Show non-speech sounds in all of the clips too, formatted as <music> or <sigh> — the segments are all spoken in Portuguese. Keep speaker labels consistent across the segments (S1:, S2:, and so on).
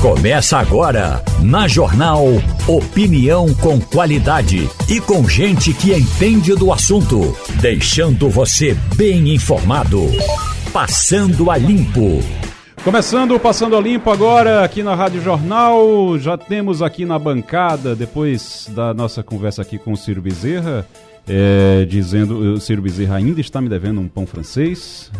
S1: Começa agora, na Jornal Opinião com qualidade e com gente que entende do assunto, deixando você bem informado. Passando a Limpo.
S2: Começando o Passando a Limpo agora aqui na Rádio Jornal. Já temos aqui na bancada, depois da nossa conversa aqui com o Ciro Bezerra, é, dizendo o Ciro Bezerra ainda está me devendo um pão francês.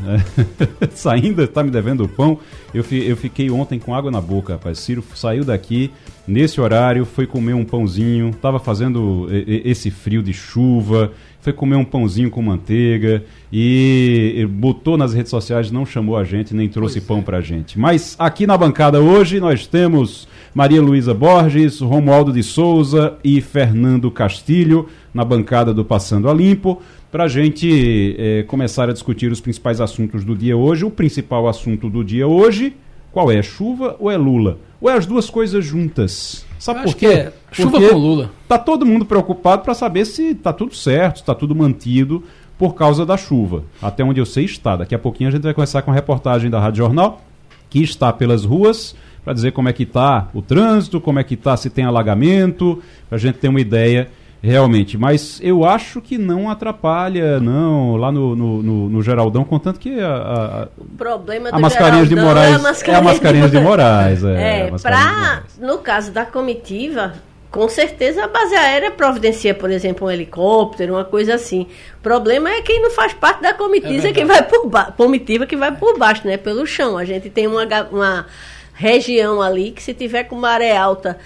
S2: <laughs> Ainda está me devendo o pão. Eu, fi, eu fiquei ontem com água na boca, rapaz. Ciro saiu daqui nesse horário, foi comer um pãozinho, estava fazendo esse frio de chuva, foi comer um pãozinho com manteiga e botou nas redes sociais, não chamou a gente, nem trouxe pois pão é. pra gente. Mas aqui na bancada hoje nós temos Maria Luísa Borges, Romualdo de Souza e Fernando Castilho na bancada do Passando a Limpo para a gente é, começar a discutir os principais assuntos do dia hoje. O principal assunto do dia hoje, qual é? Chuva ou é Lula? Ou é as duas coisas juntas? Sabe por quê? É
S3: chuva Porque com Lula.
S2: Tá todo mundo preocupado para saber se tá tudo certo, está tudo mantido por causa da chuva. Até onde eu sei está. Daqui a pouquinho a gente vai começar com a reportagem da Rádio Jornal, que está pelas ruas para dizer como é que está o trânsito, como é que está, se tem alagamento, para a gente ter uma ideia realmente. Mas eu acho que não atrapalha, não, lá no, no, no, no Geraldão, contanto que a, a,
S4: o problema
S2: a Mascarinhas de Moraes é a Mascarinhas, é a Mascarinhas de Moraes.
S4: É, é pra, no caso da comitiva, com certeza a base aérea providencia, por exemplo, um helicóptero, uma coisa assim. O problema é quem não faz parte da comitiva, é que vai por comitiva que vai por baixo, né? Pelo chão. A gente tem uma, uma região ali que se tiver com maré alta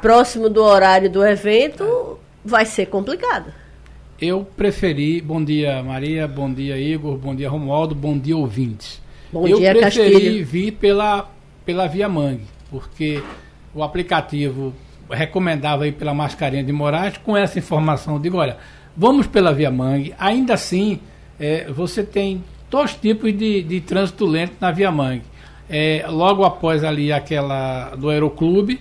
S4: próximo do horário do evento, vai ser complicado.
S3: Eu preferi, bom dia Maria, bom dia Igor, bom dia Romualdo, bom dia ouvintes.
S4: Bom
S3: eu
S4: dia,
S3: preferi
S4: Castilho.
S3: vir pela, pela Via Mangue, porque o aplicativo recomendava ir pela Mascarinha de Moraes, com essa informação, eu digo, olha, vamos pela Via Mangue, ainda assim é, você tem dois tipos de, de trânsito lento na Via Mangue. É, logo após ali aquela do Aeroclube,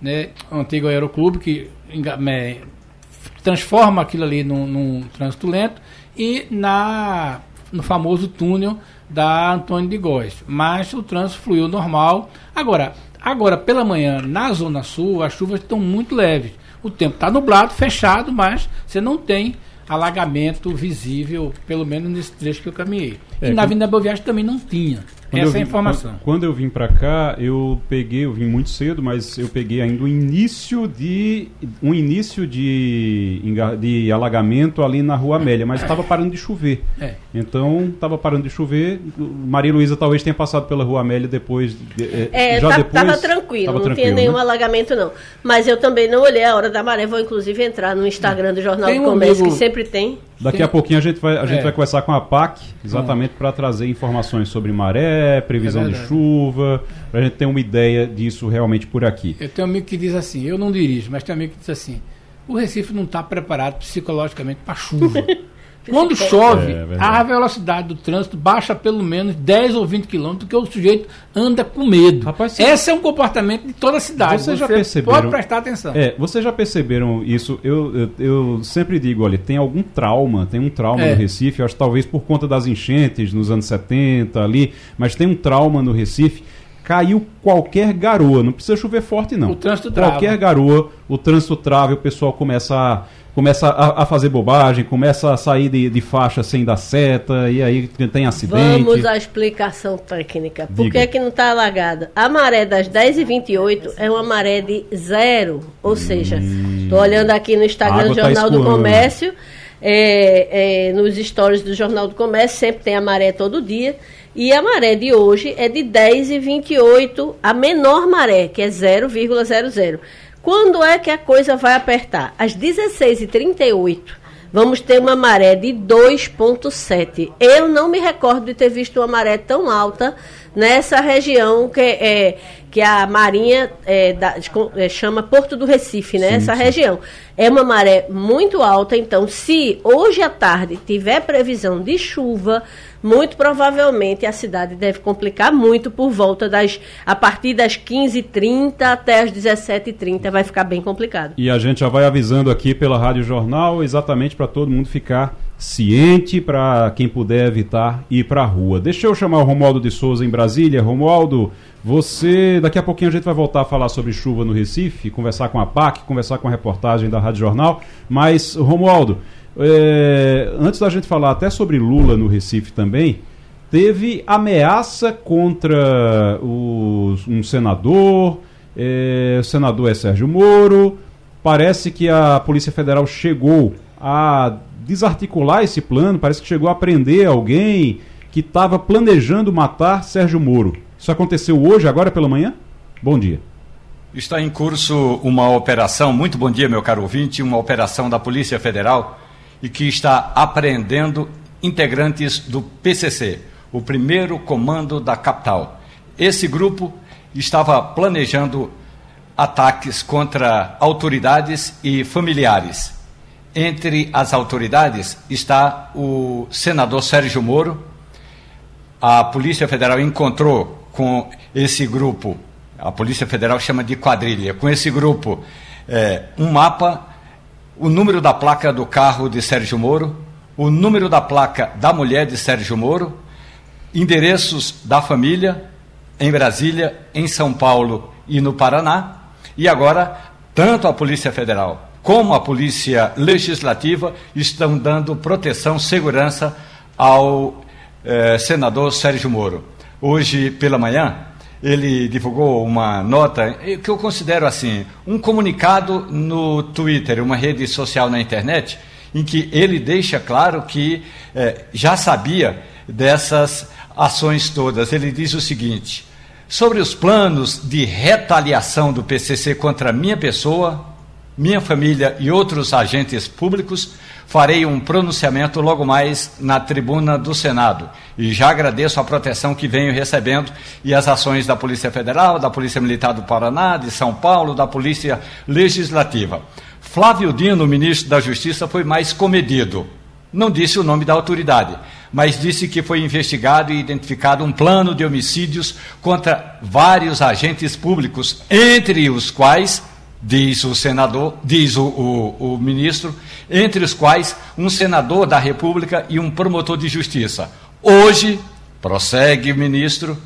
S3: né, o antigo Aeroclube, que transforma aquilo ali num, num trânsito lento e na, no famoso túnel da Antônio de Góes. Mas o trânsito fluiu normal. Agora, agora pela manhã, na Zona Sul, as chuvas estão muito leves. O tempo está nublado, fechado, mas você não tem alagamento visível, pelo menos nesse trecho que eu caminhei. É, e na Avenida Boa Viagem também não tinha. Quando Essa é a informação.
S2: Quando, quando eu vim para cá, eu peguei, eu vim muito cedo, mas eu peguei ainda um início de um início de, de alagamento ali na Rua Amélia, mas estava parando de chover. É. Então estava parando de chover. Maria Luísa talvez tenha passado pela Rua Amélia depois. De,
S4: é, é, já tá, depois. Estava tranquilo, tava não tranquilo, tinha nenhum né? alagamento não. Mas eu também não olhei a hora da maré. Vou inclusive entrar no Instagram do Jornal tem do Comércio um que sempre tem.
S2: Daqui a pouquinho a gente vai, a gente é. vai conversar com a PAC, exatamente para trazer informações sobre maré, previsão é de chuva, para a gente ter uma ideia disso realmente por aqui.
S3: Eu tenho um amigo que diz assim, eu não dirijo, mas tem um amigo que diz assim, o Recife não está preparado psicologicamente para chuva. <laughs> Quando chove, é, a velocidade do trânsito baixa pelo menos 10 ou 20 quilômetros, porque o sujeito anda com medo. Rapaz, Esse é um comportamento de toda a cidade.
S2: Você, você já perceberam,
S3: pode prestar atenção.
S2: É, vocês já perceberam isso? Eu, eu, eu, sempre digo, olha, tem algum trauma, tem um trauma é. no Recife, acho talvez por conta das enchentes nos anos 70 ali, mas tem um trauma no Recife caiu qualquer garoa, não precisa chover forte não.
S3: O trânsito
S2: trava. Qualquer garoa, o trânsito trava, o pessoal começa a começa a, a, fazer bobagem, começa a sair de, de, faixa sem dar seta, e aí tem acidente.
S4: Vamos à explicação técnica. Por Diga. que, que não está alagada? A maré das 10h28 é uma maré de zero. Ou hum, seja, estou olhando aqui no Instagram do tá Jornal tá do Comércio, é, é, nos stories do Jornal do Comércio, sempre tem a maré todo dia. E a maré de hoje é de 10,28, a menor maré, que é 0,00. Quando é que a coisa vai apertar? Às 16h38, vamos ter uma maré de 2,7. Eu não me recordo de ter visto uma maré tão alta nessa região que, é, que a Marinha é, da, é, chama Porto do Recife, né? Sim, Essa sim. região. É uma maré muito alta, então se hoje à tarde tiver previsão de chuva, muito provavelmente a cidade deve complicar muito por volta das. a partir das 15h30 até as 17h30 vai ficar bem complicado.
S2: E a gente já vai avisando aqui pela Rádio Jornal exatamente para todo mundo ficar ciente para quem puder evitar ir para a rua. Deixa eu chamar o Romualdo de Souza em Brasília. Romualdo, você, daqui a pouquinho a gente vai voltar a falar sobre chuva no Recife, conversar com a PAC, conversar com a reportagem da Rádio Jornal. Mas, Romualdo, é, antes da gente falar até sobre Lula no Recife também, teve ameaça contra os, um senador, é, o senador é Sérgio Moro. Parece que a Polícia Federal chegou a desarticular esse plano, parece que chegou a prender alguém que estava planejando matar Sérgio Moro. Isso aconteceu hoje, agora pela manhã? Bom dia.
S5: Está em curso uma operação, muito bom dia, meu caro ouvinte, uma operação da Polícia Federal e que está apreendendo integrantes do PCC, o primeiro comando da capital. Esse grupo estava planejando ataques contra autoridades e familiares entre as autoridades está o senador Sérgio Moro. A Polícia Federal encontrou com esse grupo, a Polícia Federal chama de quadrilha, com esse grupo, é, um mapa, o número da placa do carro de Sérgio Moro, o número da placa da mulher de Sérgio Moro, endereços da família em Brasília, em São Paulo e no Paraná. E agora, tanto a Polícia Federal como a Polícia Legislativa, estão dando proteção, segurança ao eh, senador Sérgio Moro. Hoje pela manhã, ele divulgou uma nota que eu considero assim, um comunicado no Twitter, uma rede social na internet, em que ele deixa claro que eh, já sabia dessas ações todas. Ele diz o seguinte: sobre os planos de retaliação do PCC contra minha pessoa, minha família e outros agentes públicos, farei um pronunciamento logo mais na tribuna do Senado. E já agradeço a proteção que venho recebendo e as ações da Polícia Federal, da Polícia Militar do Paraná, de São Paulo, da Polícia Legislativa. Flávio Dino, ministro da Justiça, foi mais comedido. Não disse o nome da autoridade, mas disse que foi investigado e identificado um plano de homicídios contra vários agentes públicos, entre os quais diz o senador, diz o, o, o, ministro, entre os quais um senador da República e um promotor de justiça. Hoje, prossegue o ministro,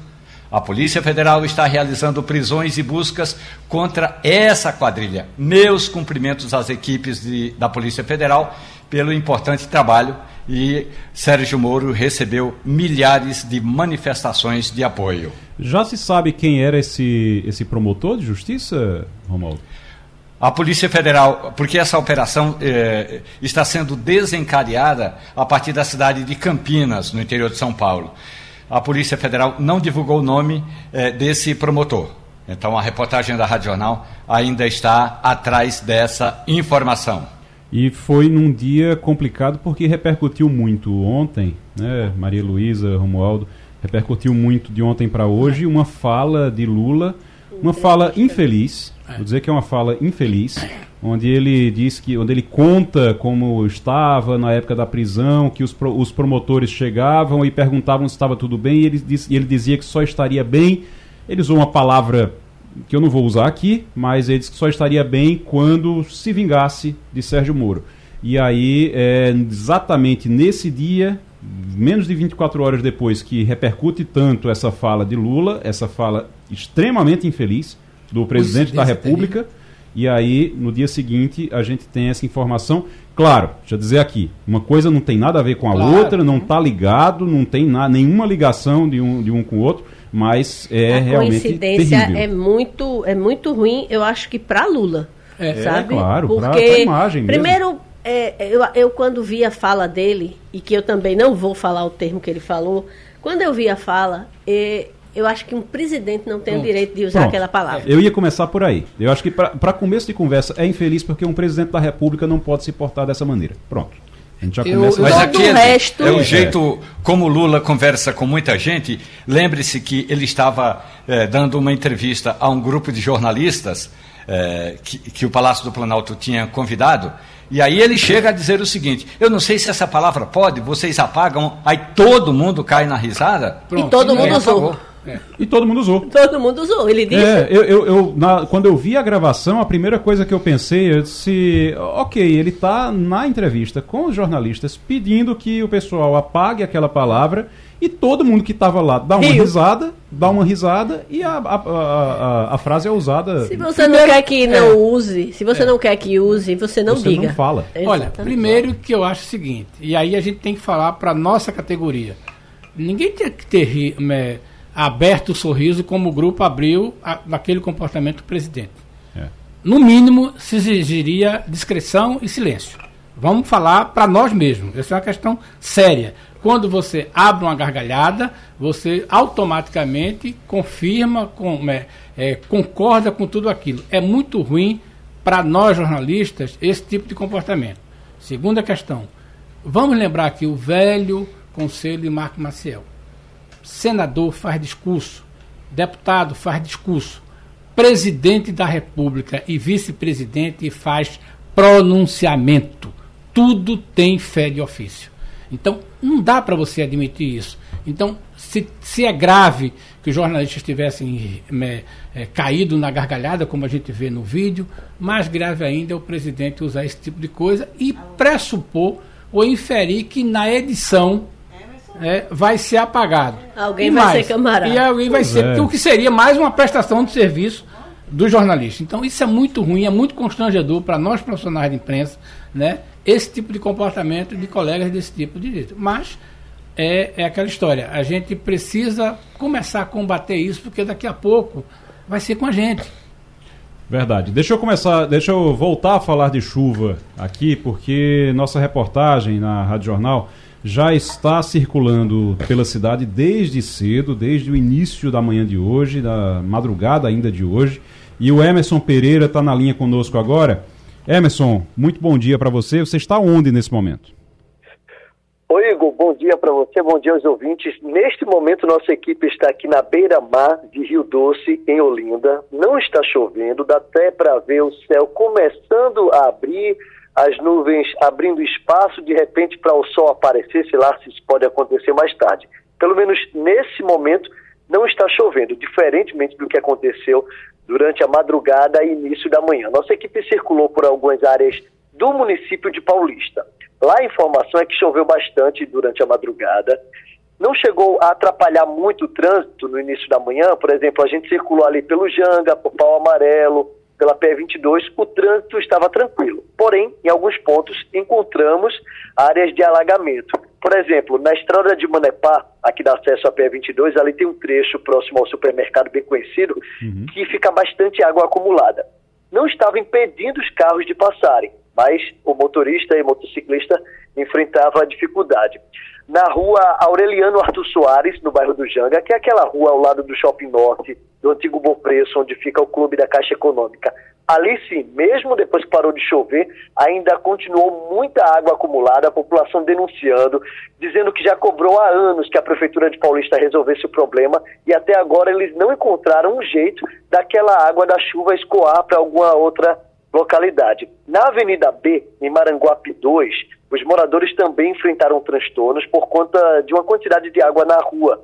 S5: a Polícia Federal está realizando prisões e buscas contra essa quadrilha. Meus cumprimentos às equipes de, da Polícia Federal pelo importante trabalho e Sérgio Moro recebeu milhares de manifestações de apoio.
S2: Já se sabe quem era esse, esse promotor de justiça, Romualdo?
S5: A Polícia Federal, porque essa operação eh, está sendo desencadeada a partir da cidade de Campinas, no interior de São Paulo. A Polícia Federal não divulgou o nome eh, desse promotor. Então a reportagem da Rádio Jornal ainda está atrás dessa informação.
S2: E foi num dia complicado porque repercutiu muito ontem, né, Maria Luísa, Romualdo, repercutiu muito de ontem para hoje uma fala de Lula, uma fala infeliz. Vou dizer que é uma fala infeliz, onde ele diz que, onde ele conta como estava na época da prisão, que os, pro, os promotores chegavam e perguntavam se estava tudo bem, e ele, diz, ele dizia que só estaria bem. Ele usou uma palavra que eu não vou usar aqui, mas ele disse que só estaria bem quando se vingasse de Sérgio Moro. E aí, é, exatamente nesse dia, menos de 24 horas depois que repercute tanto essa fala de Lula, essa fala extremamente infeliz, do presidente da República. E aí, no dia seguinte, a gente tem essa informação. Claro, deixa eu dizer aqui, uma coisa não tem nada a ver com a claro. outra, não está ligado, não tem na, nenhuma ligação de um, de um com o outro, mas é a realmente coincidência terrível.
S4: é muito é muito ruim, eu acho que para Lula, é, sabe?
S2: É, claro,
S4: Porque
S2: pra, pra imagem
S4: primeiro é, eu, eu quando vi a fala dele e que eu também não vou falar o termo que ele falou, quando eu vi a fala, é, eu acho que um presidente não tem Pronto. o direito de usar Pronto. aquela palavra.
S2: Eu ia começar por aí. Eu acho que para começo de conversa é infeliz porque um presidente da República não pode se portar dessa maneira. Pronto.
S5: A gente já eu, começa Mas aqui é, resto... é o jeito como Lula conversa com muita gente. Lembre-se que ele estava é, dando uma entrevista a um grupo de jornalistas é, que, que o Palácio do Planalto tinha convidado. E aí ele chega a dizer o seguinte: eu não sei se essa palavra pode, vocês apagam, aí todo mundo cai na risada.
S4: Pronto, e todo mundo usou.
S2: É. E todo mundo usou.
S4: Todo mundo usou, ele disse.
S2: É, eu, eu, eu na, quando eu vi a gravação, a primeira coisa que eu pensei, eu disse, ok, ele está na entrevista com os jornalistas pedindo que o pessoal apague aquela palavra e todo mundo que estava lá dá uma Rio. risada, dá uma risada e a, a, a, a, frase é usada.
S4: Se você primeiro, não quer que não é, use, se você é, não quer que use, você não
S2: você
S4: diga.
S2: Não fala.
S3: Olha, primeiro que eu acho o seguinte, e aí a gente tem que falar para nossa categoria. Ninguém tem que ter é, aberto o sorriso como o grupo abriu a, naquele comportamento do presidente. É. No mínimo, se exigiria discrição e silêncio. Vamos falar para nós mesmos. Essa é uma questão séria. Quando você abre uma gargalhada, você automaticamente confirma, com, é, é, concorda com tudo aquilo. É muito ruim para nós jornalistas esse tipo de comportamento. Segunda questão. Vamos lembrar aqui o velho conselho de Marco Maciel. Senador faz discurso, deputado faz discurso, presidente da República e vice-presidente faz pronunciamento. Tudo tem fé de ofício. Então, não dá para você admitir isso. Então, se, se é grave que os jornalistas tivessem é, é, caído na gargalhada, como a gente vê no vídeo, mais grave ainda é o presidente usar esse tipo de coisa e pressupor ou inferir que na edição é, vai ser apagado.
S4: Alguém e vai mais, ser camarada.
S3: E alguém vai ser, é. o que seria mais uma prestação de serviço do jornalista. Então isso é muito ruim, é muito constrangedor para nós profissionais de imprensa, né? Esse tipo de comportamento de colegas desse tipo de jeito. Mas é, é aquela história. A gente precisa começar a combater isso, porque daqui a pouco vai ser com a gente.
S2: Verdade. Deixa eu começar, deixa eu voltar a falar de chuva aqui, porque nossa reportagem na Rádio Jornal já está circulando pela cidade desde cedo, desde o início da manhã de hoje, da madrugada ainda de hoje. E o Emerson Pereira está na linha conosco agora. Emerson, muito bom dia para você. Você está onde nesse momento?
S6: Oi, Igor, bom dia para você, bom dia aos ouvintes. Neste momento, nossa equipe está aqui na beira-mar de Rio Doce, em Olinda. Não está chovendo, dá até para ver o céu começando a abrir, as nuvens abrindo espaço de repente para o sol aparecer, sei lá se isso pode acontecer mais tarde. Pelo menos nesse momento não está chovendo, diferentemente do que aconteceu durante a madrugada e início da manhã. Nossa equipe circulou por algumas áreas do município de Paulista. Lá a informação é que choveu bastante durante a madrugada. Não chegou a atrapalhar muito o trânsito no início da manhã, por exemplo, a gente circulou ali pelo Janga, por Pau Amarelo, pela P22, o trânsito estava tranquilo. Porém, em alguns pontos encontramos áreas de alagamento. Por exemplo, na estrada de Manepá, aqui dá acesso à P22, ali tem um trecho próximo ao supermercado bem conhecido, uhum. que fica bastante água acumulada. Não estava impedindo os carros de passarem, mas o motorista e motociclista enfrentava a dificuldade. Na rua Aureliano Arthur Soares, no bairro do Janga, que é aquela rua ao lado do Shopping Norte, do antigo Bom Preço, onde fica o clube da Caixa Econômica. Ali sim, mesmo depois que parou de chover, ainda continuou muita água acumulada, a população denunciando, dizendo que já cobrou há anos que a Prefeitura de Paulista resolvesse o problema e até agora eles não encontraram um jeito daquela água da chuva escoar para alguma outra localidade. Na Avenida B, em Maranguape 2, os moradores também enfrentaram transtornos por conta de uma quantidade de água na rua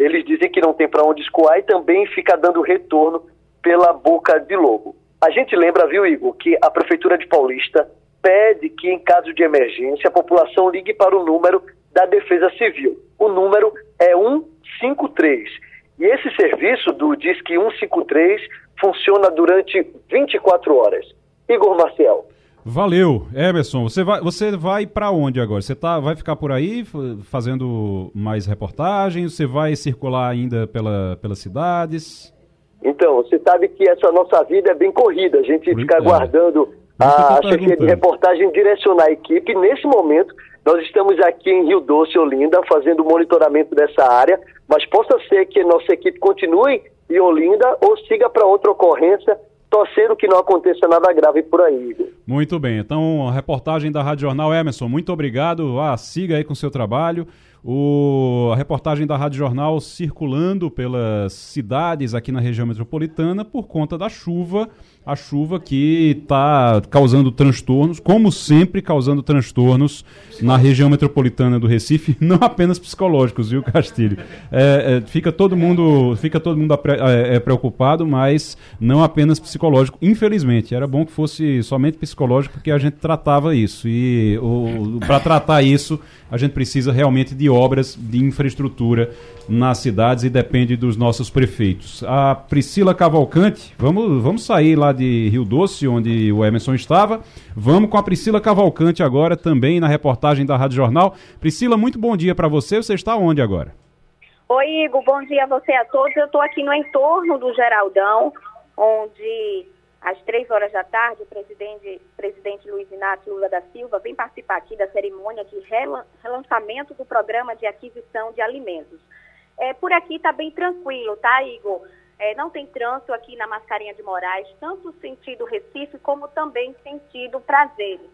S6: eles dizem que não tem para onde escoar e também fica dando retorno pela boca de lobo. A gente lembra, viu, Igor, que a Prefeitura de Paulista pede que, em caso de emergência, a população ligue para o número da Defesa Civil. O número é 153. E esse serviço do Disque 153 funciona durante 24 horas. Igor Marcel,
S2: Valeu, Emerson. Você vai, você vai para onde agora? Você tá, vai ficar por aí fazendo mais reportagens? Você vai circular ainda pela, pelas cidades?
S6: Então, você sabe que essa nossa vida é bem corrida. A gente fica é. aguardando a, a chefia de reportagem direcionar a equipe. Nesse momento, nós estamos aqui em Rio Doce, Olinda, fazendo monitoramento dessa área, mas possa ser que a nossa equipe continue em Olinda ou siga para outra ocorrência torcendo que não aconteça nada grave por aí.
S2: Muito bem, então a reportagem da Rádio Jornal Emerson, muito obrigado, ah, siga aí com o seu trabalho. O, a reportagem da Rádio Jornal circulando pelas cidades aqui na região metropolitana por conta da chuva a chuva que está causando transtornos, como sempre causando transtornos na região metropolitana do Recife, <laughs> não apenas psicológicos, viu, Castilho? É, é, fica todo mundo, fica todo mundo é, é, preocupado, mas não apenas psicológico. Infelizmente, era bom que fosse somente psicológico, porque a gente tratava isso. E para tratar isso, a gente precisa realmente de obras de infraestrutura nas cidades e depende dos nossos prefeitos. A Priscila Cavalcante, vamos, vamos sair lá de Rio Doce, onde o Emerson estava. Vamos com a Priscila Cavalcante agora, também na reportagem da Rádio Jornal. Priscila, muito bom dia para você. Você está onde agora?
S7: Oi, Igor. Bom dia a você a todos. Eu estou aqui no entorno do Geraldão, onde às três horas da tarde, o presidente, presidente Luiz Inácio Lula da Silva vem participar aqui da cerimônia de relançamento do programa de aquisição de alimentos. É, por aqui está bem tranquilo, tá, Igor? É, não tem trânsito aqui na Mascarinha de Moraes, tanto sentido Recife como também sentido Prazeres.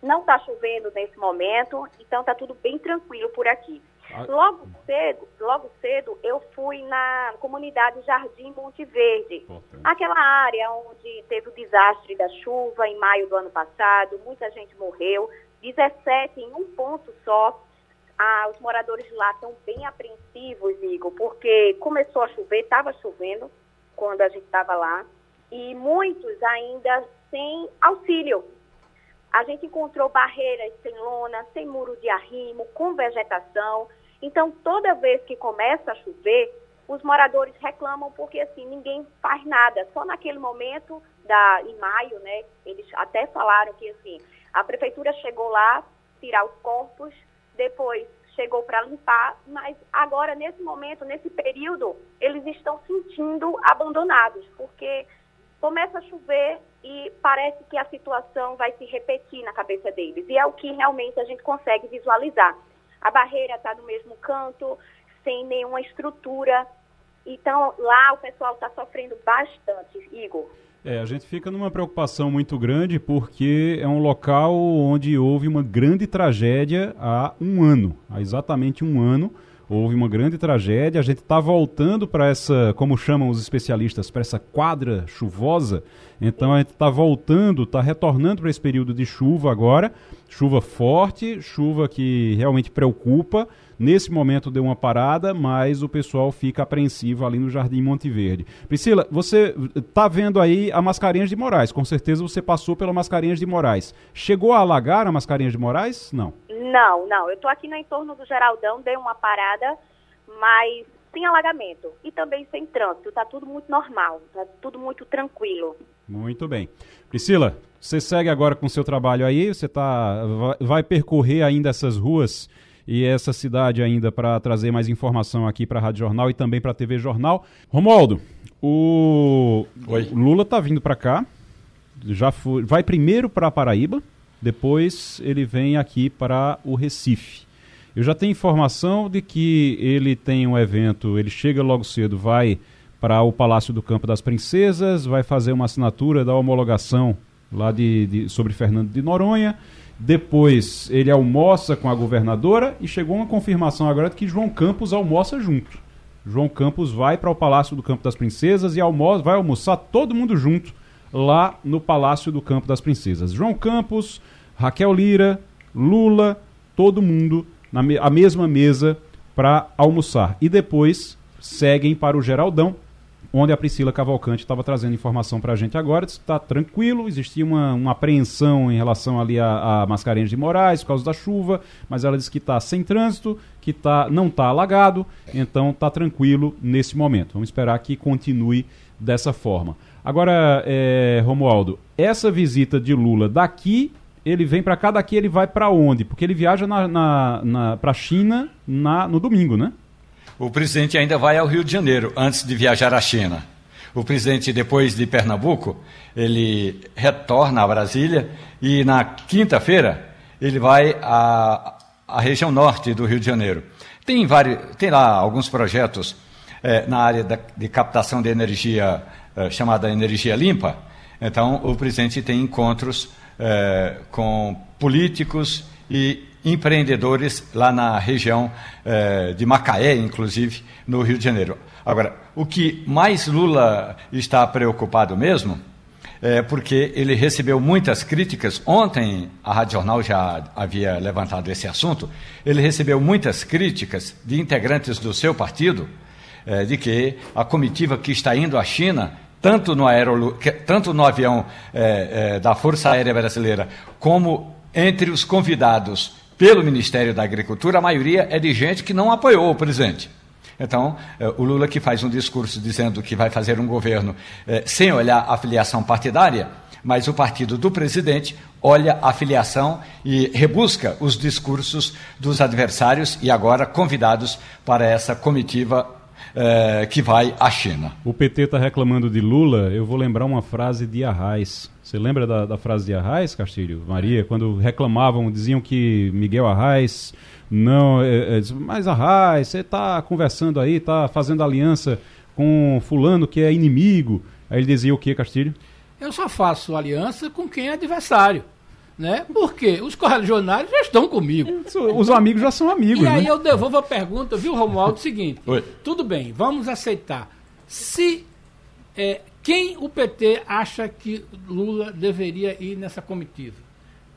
S7: Não está chovendo nesse momento, então está tudo bem tranquilo por aqui. Ah. Logo cedo, logo cedo, eu fui na comunidade Jardim Monte Verde, aquela área onde teve o desastre da chuva em maio do ano passado, muita gente morreu, 17 em um ponto só ah, os moradores lá estão bem apreensivos, Igor, porque começou a chover, estava chovendo quando a gente estava lá, e muitos ainda sem auxílio. A gente encontrou barreiras sem lona, sem muro de arrimo, com vegetação. Então, toda vez que começa a chover, os moradores reclamam porque assim ninguém faz nada. Só naquele momento da em maio, né? Eles até falaram que assim a prefeitura chegou lá tirar os corpos depois chegou para limpar, mas agora, nesse momento, nesse período, eles estão sentindo abandonados, porque começa a chover e parece que a situação vai se repetir na cabeça deles. E é o que realmente a gente consegue visualizar. A barreira está no mesmo canto, sem nenhuma estrutura. Então, lá o pessoal está sofrendo bastante, Igor.
S2: É, a gente fica numa preocupação muito grande porque é um local onde houve uma grande tragédia há um ano, há exatamente um ano. Houve uma grande tragédia. A gente está voltando para essa, como chamam os especialistas, para essa quadra chuvosa. Então a gente está voltando, está retornando para esse período de chuva agora. Chuva forte, chuva que realmente preocupa. Nesse momento deu uma parada, mas o pessoal fica apreensivo ali no Jardim Monte Verde. Priscila, você está vendo aí a Mascarenhas de Moraes. Com certeza você passou pela Mascarenhas de Moraes. Chegou a alagar a Mascarenhas de Moraes? Não.
S7: Não, não. Eu estou aqui no entorno do Geraldão, dei uma parada, mas sem alagamento e também sem trânsito. Está tudo muito normal, está tudo muito tranquilo.
S2: Muito bem. Priscila, você segue agora com o seu trabalho aí, você tá, vai percorrer ainda essas ruas e essa cidade ainda para trazer mais informação aqui para a Rádio Jornal e também para a TV Jornal. Romualdo, o Oi. Lula tá vindo para cá, já foi, vai primeiro para Paraíba, depois ele vem aqui para o Recife. Eu já tenho informação de que ele tem um evento, ele chega logo cedo, vai para o Palácio do Campo das Princesas, vai fazer uma assinatura da homologação lá de, de sobre Fernando de Noronha depois ele almoça com a governadora e chegou uma confirmação agora de que João Campos almoça junto. João Campos vai para o Palácio do Campo das Princesas e almoça, vai almoçar todo mundo junto lá no Palácio do Campo das Princesas. João Campos, Raquel Lira, Lula, todo mundo na me a mesma mesa para almoçar. E depois seguem para o Geraldão, onde a Priscila Cavalcante estava trazendo informação para a gente agora, está tranquilo, existia uma, uma apreensão em relação ali a, a Mascarenhas de Moraes por causa da chuva, mas ela disse que está sem trânsito, que tá, não está alagado, então está tranquilo nesse momento. Vamos esperar que continue dessa forma. Agora, é, Romualdo, essa visita de Lula daqui, ele vem para cá, daqui ele vai para onde? Porque ele viaja na, na, na para a China na, no domingo, né?
S5: O presidente ainda vai ao Rio de Janeiro antes de viajar à China. O presidente, depois de Pernambuco, ele retorna a Brasília e na quinta-feira ele vai à, à, região norte do Rio de Janeiro. Tem, vários, tem lá alguns projetos é, na área da, de captação de energia é, chamada energia limpa. Então, o presidente tem encontros é, com políticos e empreendedores lá na região eh, de Macaé, inclusive, no Rio de Janeiro. Agora, o que mais Lula está preocupado mesmo é porque ele recebeu muitas críticas. Ontem, a Rádio Jornal já havia levantado esse assunto. Ele recebeu muitas críticas de integrantes do seu partido é, de que a comitiva que está indo à China tanto no, tanto no avião é, é, da Força Aérea Brasileira, como entre os convidados pelo Ministério da Agricultura, a maioria é de gente que não apoiou o presidente. Então, é, o Lula que faz um discurso dizendo que vai fazer um governo é, sem olhar a filiação partidária, mas o partido do presidente olha a filiação e rebusca os discursos dos adversários e agora convidados para essa comitiva é, que vai à China.
S2: O PT está reclamando de Lula, eu vou lembrar uma frase de Arraes. Você lembra da, da frase de Arraes, Castilho? Maria, quando reclamavam, diziam que Miguel Arraes não. É, é, mas Arraes, você está conversando aí, está fazendo aliança com Fulano que é inimigo. Aí ele dizia o que, Castilho?
S3: Eu só faço aliança com quem é adversário né? Porque os correligionários já estão comigo.
S2: Os amigos já são amigos. E
S3: aí
S2: né?
S3: eu devolvo a pergunta, viu, Romualdo? Seguinte: Oi. tudo bem, vamos aceitar. Se é, quem o PT acha que Lula deveria ir nessa comitiva?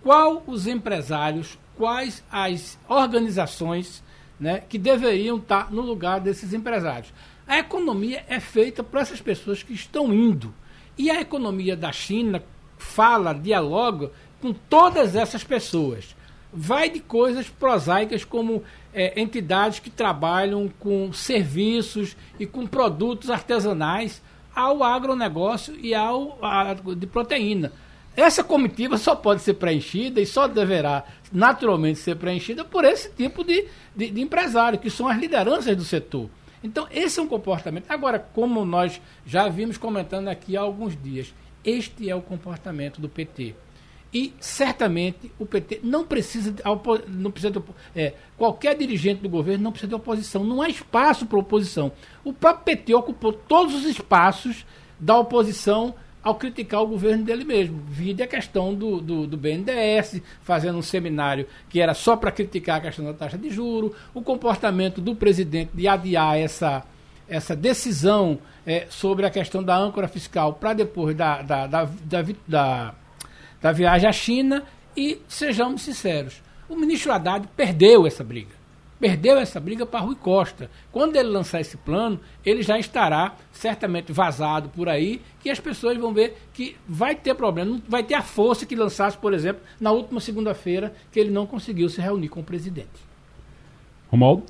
S3: Qual os empresários, quais as organizações né, que deveriam estar no lugar desses empresários? A economia é feita por essas pessoas que estão indo. E a economia da China fala, dialoga com todas essas pessoas. Vai de coisas prosaicas como é, entidades que trabalham com serviços e com produtos artesanais ao agronegócio e ao a, de proteína. Essa comitiva só pode ser preenchida e só deverá naturalmente ser preenchida por esse tipo de, de, de empresário, que são as lideranças do setor. Então, esse é um comportamento. Agora, como nós já vimos comentando aqui há alguns dias, este é o comportamento do PT. E certamente o PT não precisa, não precisa de, é, qualquer dirigente do governo não precisa de oposição. Não há espaço para oposição. O próprio PT ocupou todos os espaços da oposição ao criticar o governo dele mesmo. Vide a questão do, do, do BNDES, fazendo um seminário que era só para criticar a questão da taxa de juro, o comportamento do presidente de adiar essa, essa decisão é, sobre a questão da âncora fiscal para depois da, da, da, da, da da viagem à China e, sejamos sinceros, o ministro Haddad perdeu essa briga. Perdeu essa briga para Rui Costa. Quando ele lançar esse plano, ele já estará certamente vazado por aí, que as pessoas vão ver que vai ter problema, não vai ter a força que lançasse, por exemplo, na última segunda-feira, que ele não conseguiu se reunir com o presidente.
S2: Romualdo?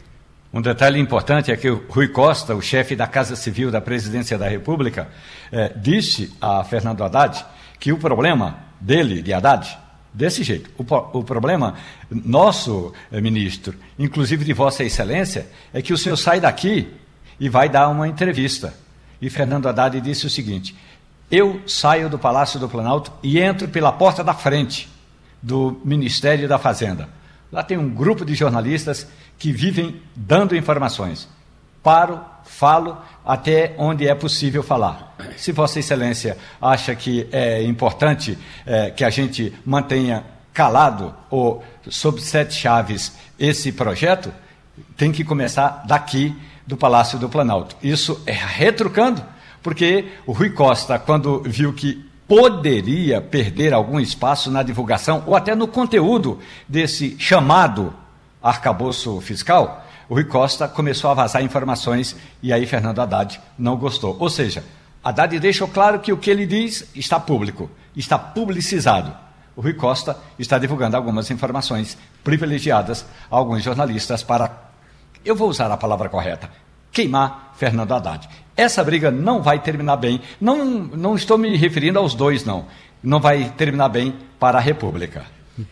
S5: Um detalhe importante é que o Rui Costa, o chefe da Casa Civil da Presidência da República, eh, disse a Fernando Haddad que o problema dele, de Haddad, desse jeito. O, o problema nosso, eh, ministro, inclusive de Vossa Excelência, é que o senhor sai daqui e vai dar uma entrevista. E Fernando Haddad disse o seguinte: eu saio do Palácio do Planalto e entro pela porta da frente do Ministério da Fazenda. Lá tem um grupo de jornalistas que vivem dando informações. Paro, falo até onde é possível falar. Se Vossa Excelência acha que é importante é, que a gente mantenha calado ou sob sete chaves esse projeto, tem que começar daqui do Palácio do Planalto. Isso é retrucando, porque o Rui Costa, quando viu que poderia perder algum espaço na divulgação ou até no conteúdo desse chamado arcabouço fiscal, o Rui Costa começou a vazar informações e aí Fernando Haddad não gostou. Ou seja, Haddad deixou claro que o que ele diz está público, está publicizado. O Rui Costa está divulgando algumas informações privilegiadas a alguns jornalistas para, eu vou usar a palavra correta, queimar Fernando Haddad. Essa briga não vai terminar bem. Não, não estou me referindo aos dois, não. Não vai terminar bem para a República.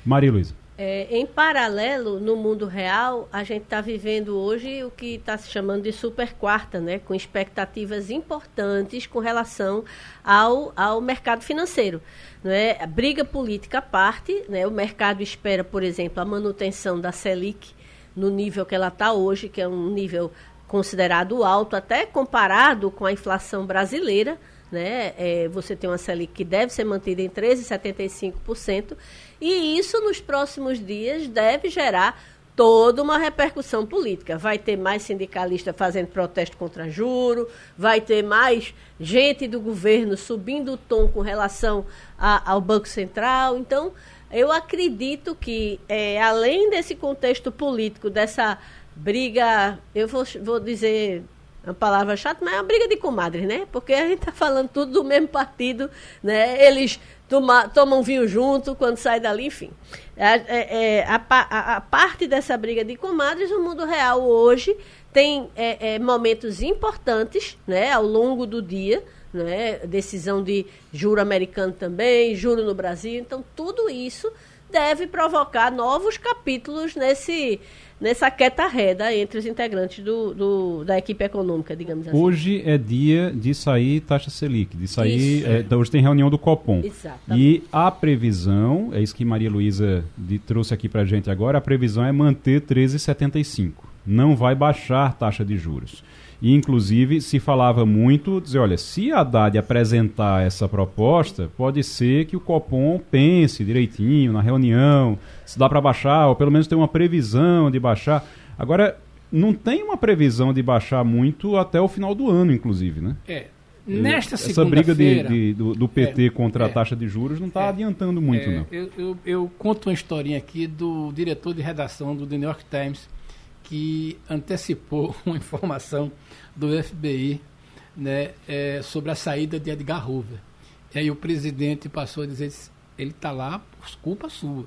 S2: Maria Luísa.
S4: É, em paralelo, no mundo real, a gente está vivendo hoje o que está se chamando de super quarta, né? com expectativas importantes com relação ao, ao mercado financeiro. Né? A briga política à parte, né? o mercado espera, por exemplo, a manutenção da Selic no nível que ela está hoje, que é um nível considerado alto, até comparado com a inflação brasileira. né? É, você tem uma Selic que deve ser mantida em 13,75%, e isso nos próximos dias deve gerar toda uma repercussão política. Vai ter mais sindicalista fazendo protesto contra juro, vai ter mais gente do governo subindo o tom com relação a, ao Banco Central. Então, eu acredito que, é, além desse contexto político, dessa briga, eu vou, vou dizer uma palavra chata, mas é uma briga de comadres, né? Porque a gente está falando tudo do mesmo partido, né? Eles toma, tomam vinho junto quando sai dali, enfim. É, é, é, a, a, a, parte dessa briga de comadres, o mundo real hoje tem é, é, momentos importantes, né? Ao longo do dia, né? Decisão de juro americano também, juro no Brasil. Então, tudo isso deve provocar novos capítulos nesse nessa queta reda entre os integrantes do, do, da equipe econômica, digamos assim.
S2: Hoje é dia de sair taxa Selic, de sair. É, hoje tem reunião do Copom. Exatamente. E a previsão, é isso que Maria Luísa trouxe aqui para gente agora, a previsão é manter 13,75. Não vai baixar a taxa de juros. E, inclusive, se falava muito, dizer, olha, se a Haddad apresentar essa proposta, pode ser que o Copom pense direitinho na reunião, se dá para baixar, ou pelo menos tem uma previsão de baixar. Agora, não tem uma previsão de baixar muito até o final do ano, inclusive, né?
S3: É. Nesta
S2: Essa briga de, de, do, do, PT é, contra é, a taxa de juros não está é,
S3: adiantando
S2: muito, é, não.
S3: Eu, eu, eu, conto uma historinha aqui do diretor de redação do The New York Times, que antecipou <laughs> uma informação do FBI né, é, sobre a saída de Edgar Hoover. E aí o presidente passou a dizer, ele está lá por culpa sua.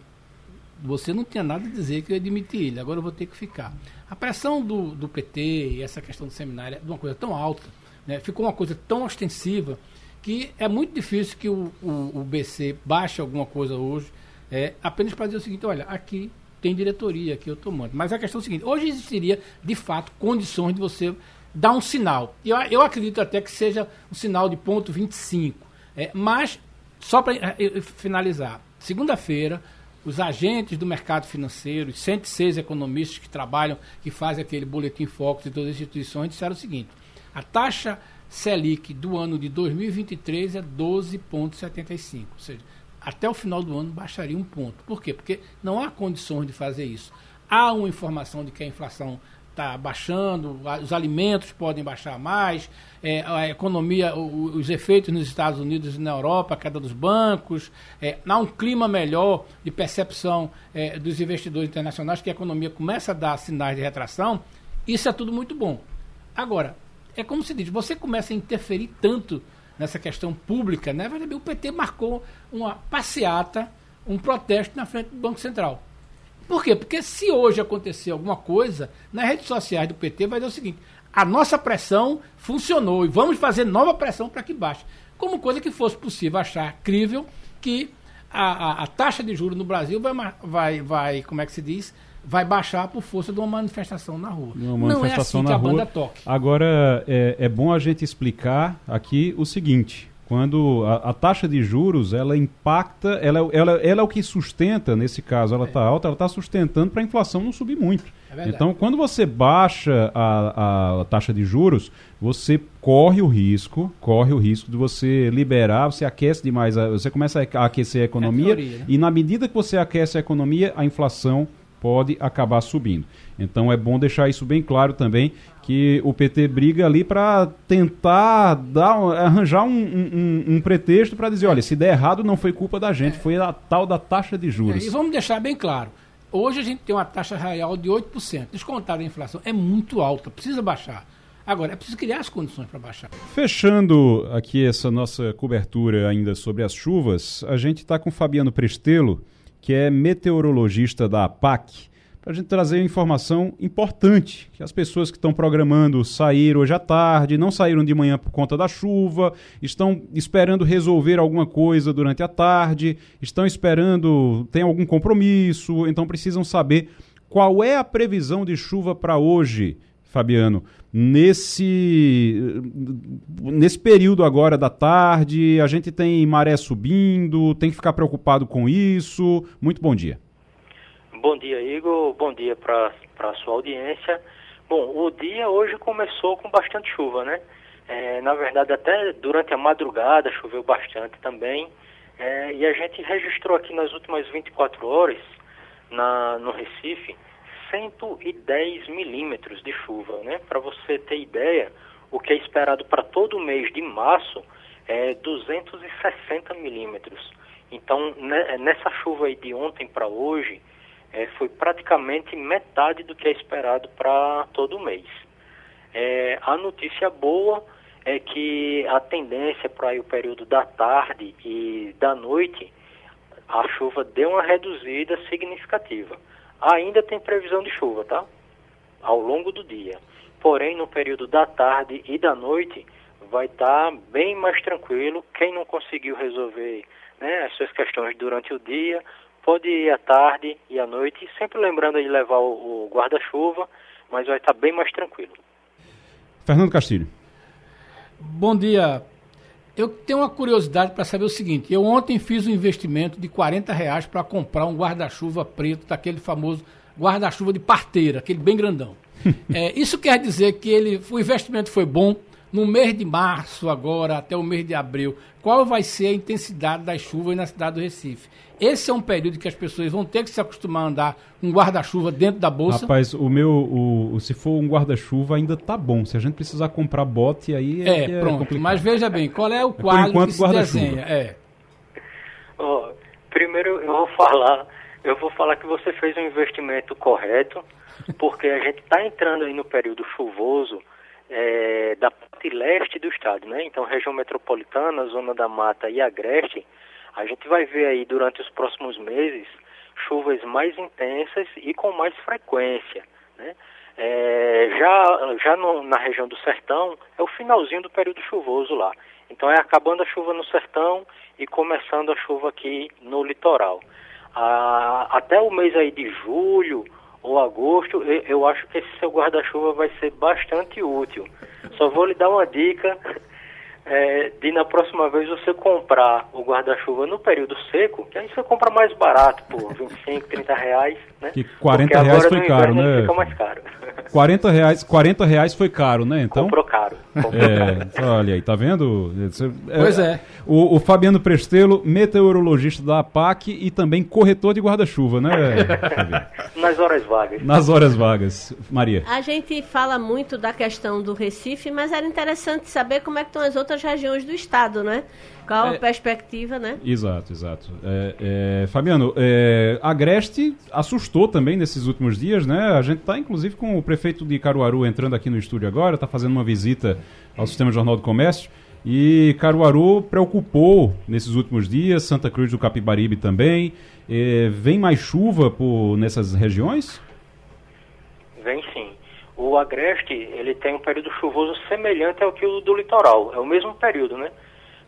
S3: Você não tinha nada a dizer que eu ia demitir ele, agora eu vou ter que ficar. A pressão do, do PT e essa questão do seminário é uma coisa tão alta, né, ficou uma coisa tão ostensiva, que é muito difícil que o, o, o BC baixe alguma coisa hoje, é, apenas para dizer o seguinte, olha, aqui tem diretoria que eu tomando. Mas a questão é a seguinte: hoje existiria, de fato, condições de você dar um sinal. Eu, eu acredito até que seja um sinal de ponto 25. É, mas, só para é, finalizar, segunda-feira, os agentes do mercado financeiro, os 106 economistas que trabalham, que fazem aquele boletim Focus de todas as instituições, disseram o seguinte: a taxa Selic do ano de 2023 é 12,75. Ou seja, até o final do ano baixaria um ponto. Por quê? Porque não há condições de fazer isso. Há uma informação de que a inflação está baixando, os alimentos podem baixar mais, é, a economia, os efeitos nos Estados Unidos e na Europa, a queda dos bancos, é, há um clima melhor de percepção é, dos investidores internacionais, que a economia começa a dar sinais de retração, isso é tudo muito bom. Agora, é como se diz, você começa a interferir tanto nessa questão pública, né? O PT marcou uma passeata, um protesto na frente do Banco Central. Por quê? Porque se hoje acontecer alguma coisa, nas redes sociais do PT vai dar o seguinte: a nossa pressão funcionou e vamos fazer nova pressão para que baixe. Como coisa que fosse possível achar crível que a, a, a taxa de juros no Brasil vai, vai, vai, como é que se diz? vai baixar por força de uma manifestação na rua.
S2: Uma manifestação Não é assim que a banda toque. Agora, é, é bom a gente explicar aqui o seguinte. Quando a, a, taxa de juros ela impacta, ela, ela, ela é o que sustenta, nesse caso, ela está é. alta, ela está sustentando para a inflação não subir muito. É então, quando você baixa a, a, taxa de juros, você corre o risco, corre o risco de você liberar, você aquece demais, você começa a aquecer a economia, é a teoria, né? e na medida que você aquece a economia, a inflação pode acabar subindo. Então é bom deixar isso bem claro também, que o PT briga ali para tentar dar, arranjar um, um, um pretexto para dizer, olha, se der errado não foi culpa da gente, foi a tal da taxa de juros.
S3: É, e vamos deixar bem claro, hoje a gente tem uma taxa real de 8%, descontada a inflação, é muito alta, precisa baixar. Agora, é preciso criar as condições para baixar.
S2: Fechando aqui essa nossa cobertura ainda sobre as chuvas, a gente está com Fabiano Prestelo, que é meteorologista da APAC, para a gente trazer informação importante, que as pessoas que estão programando sair hoje à tarde, não saíram de manhã por conta da chuva, estão esperando resolver alguma coisa durante a tarde, estão esperando, tem algum compromisso, então precisam saber qual é a previsão de chuva para hoje, Fabiano, nesse nesse período agora da tarde, a gente tem maré subindo, tem que ficar preocupado com isso. Muito bom dia.
S8: Bom dia, Igor. Bom dia para a sua audiência. Bom, o dia hoje começou com bastante chuva, né? É, na verdade, até durante a madrugada choveu bastante também. É, e a gente registrou aqui nas últimas 24 horas, na, no Recife, 110 milímetros de chuva. Né? Para você ter ideia, o que é esperado para todo o mês de março é 260 milímetros. Então, né, nessa chuva aí de ontem para hoje, é, foi praticamente metade do que é esperado para todo mês. É, a notícia boa é que a tendência para o período da tarde e da noite, a chuva deu uma reduzida significativa. Ainda tem previsão de chuva, tá? Ao longo do dia. Porém, no período da tarde e da noite, vai estar tá bem mais tranquilo. Quem não conseguiu resolver né, as suas questões durante o dia, pode ir à tarde e à noite, sempre lembrando de levar o, o guarda-chuva, mas vai estar bem mais tranquilo.
S2: Fernando Castilho.
S3: Bom dia. Eu tenho uma curiosidade para saber o seguinte: eu ontem fiz um investimento de 40 reais para comprar um guarda-chuva preto, daquele famoso guarda-chuva de parteira, aquele bem grandão. <laughs> é, isso quer dizer que ele, o investimento foi bom. No mês de março, agora, até o mês de abril, qual vai ser a intensidade das chuvas na cidade do Recife? Esse é um período que as pessoas vão ter que se acostumar a andar com um guarda-chuva dentro da bolsa.
S2: Rapaz, o meu, o, se for um guarda-chuva ainda tá bom. Se a gente precisar comprar bote, aí
S3: é, é, é pronto. Complicado. Mas veja bem, qual é o quadro enquanto, que se desenha? É.
S8: Oh, primeiro eu vou falar, eu vou falar que você fez um investimento correto, porque a gente está entrando aí no período chuvoso é, da parte leste do estado, né? Então, região metropolitana, zona da mata e agreste, a gente vai ver aí durante os próximos meses chuvas mais intensas e com mais frequência, né? É, já já no, na região do sertão é o finalzinho do período chuvoso lá. Então é acabando a chuva no sertão e começando a chuva aqui no litoral. Ah, até o mês aí de julho ou agosto, eu, acho que esse seu guarda-chuva vai ser bastante útil. Só vou lhe dar uma dica é, de na próxima vez você comprar o guarda-chuva no período seco, que aí você compra mais barato, por 25, 30 reais, né?
S2: Que 40 Porque reais foi caro, né?
S8: Fica mais caro. <laughs>
S2: 40 reais, 40 reais foi caro, né? Então,
S8: Comprou caro. Comprou
S2: é, caro. Olha aí, tá vendo?
S3: Pois é.
S2: O, o, Fabiano Prestelo, meteorologista da APAC e também corretor de guarda-chuva, né? <laughs>
S8: Nas horas vagas.
S2: Nas horas vagas. Maria.
S4: A gente fala muito da questão do Recife, mas era interessante saber como é que estão as outras outras regiões do estado, né? Qual é, a perspectiva, né?
S2: Exato, exato. É, é, Fabiano, é, Agreste assustou também nesses últimos dias, né? A gente está, inclusive, com o prefeito de Caruaru entrando aqui no estúdio agora, está fazendo uma visita ao Sistema Jornal do Comércio. E Caruaru preocupou nesses últimos dias, Santa Cruz do Capibaribe também. É, vem mais chuva por nessas regiões?
S8: Vem sim. O Agreste, ele tem um período chuvoso semelhante ao que o do litoral. É o mesmo período, né?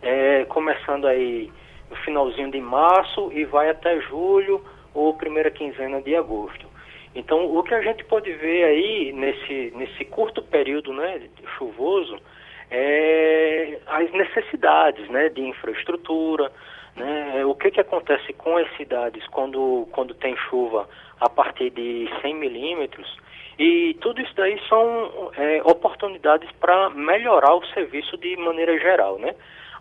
S8: É, começando aí no finalzinho de março e vai até julho ou primeira quinzena de agosto. Então, o que a gente pode ver aí nesse, nesse curto período né, chuvoso é as necessidades né, de infraestrutura, né, o que, que acontece com as cidades quando, quando tem chuva a partir de 100 milímetros, e tudo isso daí são é, oportunidades para melhorar o serviço de maneira geral, né?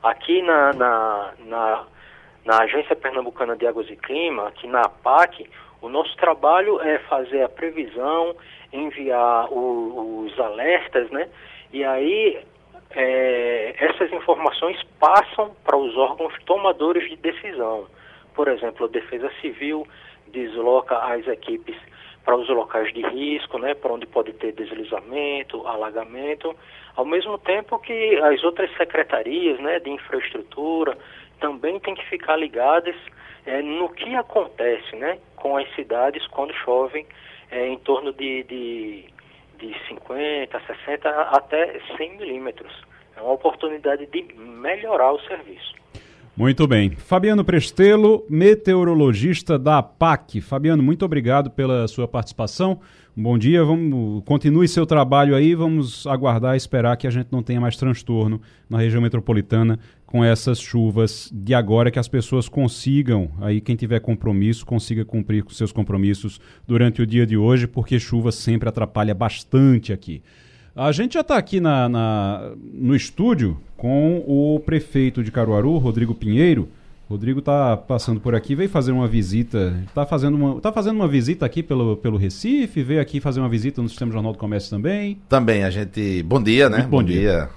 S8: Aqui na, na, na, na, Agência Pernambucana de Águas e Clima, aqui na APAC, o nosso trabalho é fazer a previsão, enviar o, os alertas, né? E aí é, essas informações passam para os órgãos tomadores de decisão. Por exemplo, a Defesa Civil desloca as equipes para os locais de risco, né, para onde pode ter deslizamento, alagamento, ao mesmo tempo que as outras secretarias né, de infraestrutura também têm que ficar ligadas é, no que acontece né, com as cidades quando chovem é, em torno de, de, de 50, 60 até 100 milímetros. É uma oportunidade de melhorar o serviço.
S2: Muito bem. Fabiano Prestelo, meteorologista da APAC. Fabiano, muito obrigado pela sua participação. Bom dia, vamos, continue seu trabalho aí, vamos aguardar e esperar que a gente não tenha mais transtorno na região metropolitana com essas chuvas de agora, que as pessoas consigam, aí quem tiver compromisso, consiga cumprir com seus compromissos durante o dia de hoje, porque chuva sempre atrapalha bastante aqui. A gente já está aqui na, na, no estúdio com o prefeito de Caruaru, Rodrigo Pinheiro. Rodrigo está passando por aqui, veio fazer uma visita. Está fazendo uma, tá fazendo uma visita aqui pelo, pelo Recife, veio aqui fazer uma visita no Sistema Jornal do Comércio também.
S9: Também, a gente. Bom dia, né? Muito bom, bom dia. dia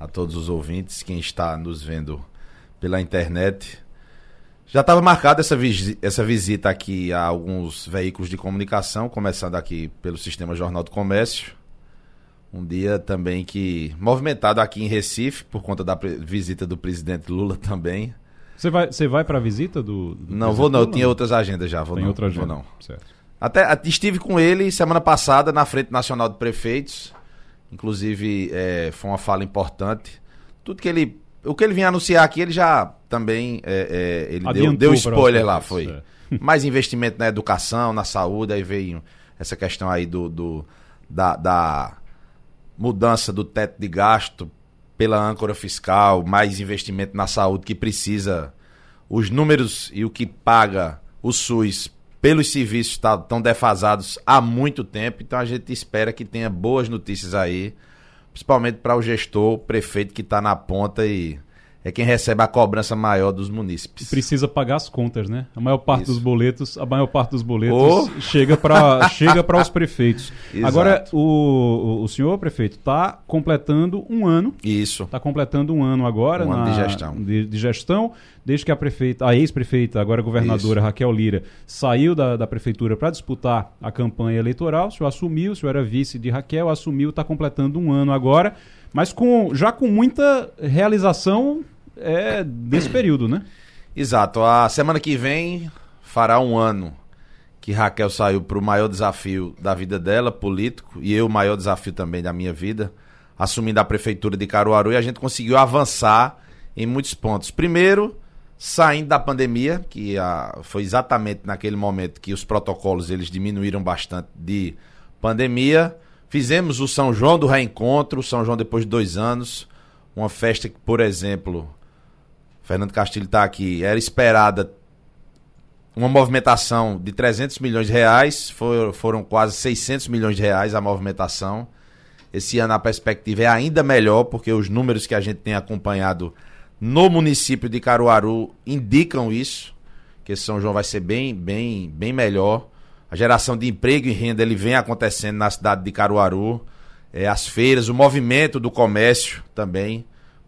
S9: a todos os ouvintes, quem está nos vendo pela internet. Já estava marcada essa, essa visita aqui a alguns veículos de comunicação, começando aqui pelo Sistema Jornal do Comércio. Um dia também que movimentado aqui em Recife, por conta da visita do presidente Lula também.
S2: Você vai, você vai para a visita do,
S9: do Não vou não, eu tinha outras agendas já, vou
S2: Tem
S9: não.
S2: outra agenda.
S9: Vou não.
S2: Certo.
S9: Até estive com ele semana passada na Frente Nacional de Prefeitos. Inclusive, é, foi uma fala importante. Tudo que ele o que ele vinha anunciar aqui, ele já também é, é, ele deu, deu spoiler lá, foi. É. <laughs> Mais investimento na educação, na saúde, aí veio essa questão aí do, do da, da, mudança do teto de gasto pela âncora fiscal, mais investimento na saúde que precisa. Os números e o que paga o SUS pelos serviços estão tá, defasados há muito tempo, então a gente espera que tenha boas notícias aí principalmente para o gestor, prefeito que está na ponta e é quem recebe a cobrança maior dos munícipes.
S2: Precisa pagar as contas, né? A maior parte Isso. dos boletos, a maior parte dos boletos oh. chega para <laughs> chega para os prefeitos. Exato. Agora o, o senhor prefeito está completando um ano.
S9: Isso.
S2: Está completando um ano agora
S9: um
S2: na,
S9: ano de gestão.
S2: De, de, gestão, desde que a prefeita, a ex-prefeita, agora governadora Isso. Raquel Lira, saiu da, da prefeitura para disputar a campanha eleitoral. O senhor assumiu, o senhor era vice de Raquel, assumiu, está completando um ano agora, mas com já com muita realização é desse período, né? <coughs>
S9: Exato. A semana que vem fará um ano que Raquel saiu para o maior desafio da vida dela, político, e eu o maior desafio também da minha vida, assumindo a prefeitura de Caruaru, e a gente conseguiu avançar em muitos pontos. Primeiro, saindo da pandemia, que a, foi exatamente naquele momento que os protocolos eles diminuíram bastante de pandemia. Fizemos o São João do Reencontro, São João depois de dois anos, uma festa que, por exemplo, Fernando Castilho está aqui. Era esperada uma movimentação de 300 milhões de reais, for, foram quase 600 milhões de reais a movimentação. Esse ano a perspectiva é ainda melhor, porque os números que a gente tem acompanhado no município de Caruaru indicam isso, que São João vai ser bem, bem, bem melhor. A geração de emprego e renda ele vem acontecendo na cidade de Caruaru. É, as feiras, o movimento do comércio também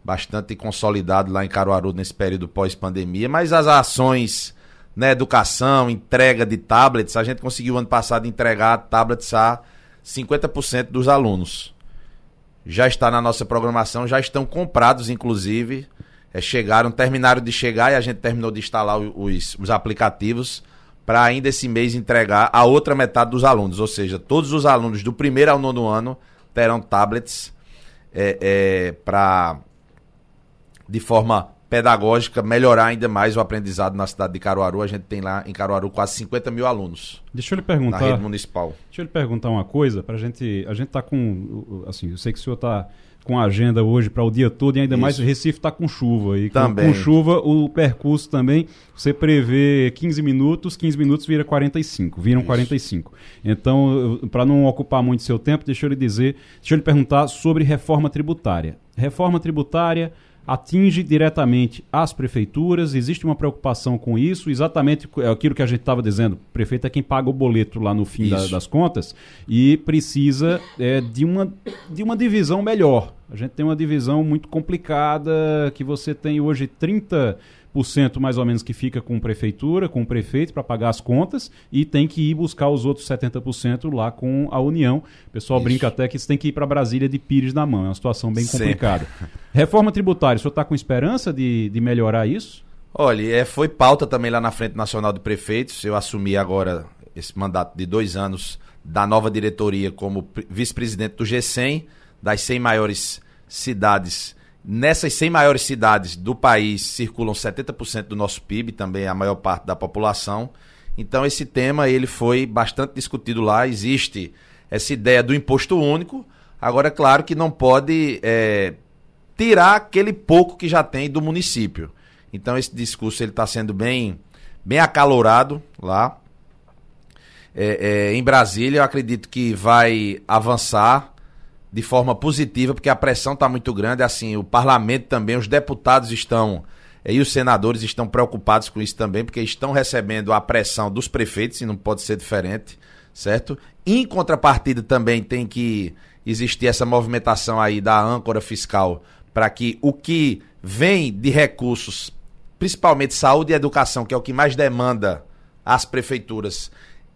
S9: bastante consolidado lá em Caruaru nesse período pós-pandemia, mas as ações na né, educação, entrega de tablets, a gente conseguiu ano passado entregar tablets a 50% dos alunos. Já está na nossa programação, já estão comprados, inclusive. É, chegaram, terminaram de chegar e a gente terminou de instalar os, os aplicativos para ainda esse mês entregar a outra metade dos alunos. Ou seja, todos os alunos do primeiro ao nono ano terão tablets é, é, para de forma pedagógica, melhorar ainda mais o aprendizado na cidade de Caruaru. A gente tem lá em Caruaru quase 50 mil alunos.
S2: Deixa eu lhe perguntar.
S9: Na rede municipal.
S2: Deixa eu lhe perguntar uma coisa, para a gente. A gente está com. Assim, eu sei que o senhor está com a agenda hoje para o dia todo e ainda Isso. mais o Recife está com chuva. E
S9: também.
S2: Com, com, chuva, o percurso também, você prevê 15 minutos, 15 minutos vira 45, viram Isso. 45. Então, para não ocupar muito seu tempo, deixa eu lhe dizer, deixa eu lhe perguntar sobre reforma tributária. Reforma tributária atinge diretamente as prefeituras, existe uma preocupação com isso, exatamente é aquilo que a gente estava dizendo, o prefeito é quem paga o boleto lá no fim da, das contas e precisa é, de, uma, de uma divisão melhor. A gente tem uma divisão muito complicada, que você tem hoje 30 mais ou menos que fica com a prefeitura, com o prefeito para pagar as contas e tem que ir buscar os outros 70% lá com a União. O pessoal isso. brinca até que você tem que ir para Brasília de pires na mão. É uma situação bem complicada. Reforma tributária, o senhor está com esperança de, de melhorar isso?
S9: Olha, é, foi pauta também lá na Frente Nacional de Prefeitos. Eu assumi agora esse mandato de dois anos da nova diretoria como vice-presidente do G100, das 100 maiores cidades Nessas 100 maiores cidades do país circulam 70% do nosso PIB, também a maior parte da população. Então esse tema ele foi bastante discutido lá. Existe essa ideia do imposto único. Agora, é claro que não pode é, tirar aquele pouco que já tem do município. Então esse discurso ele está sendo bem, bem acalorado lá. É, é, em Brasília, eu acredito que vai avançar de forma positiva, porque a pressão está muito grande. Assim, o parlamento também, os deputados estão e os senadores estão preocupados com isso também, porque estão recebendo a pressão dos prefeitos, e não pode ser diferente, certo? Em contrapartida também tem que existir essa movimentação aí da âncora fiscal para que o que vem de recursos, principalmente saúde e educação, que é o que mais demanda as prefeituras,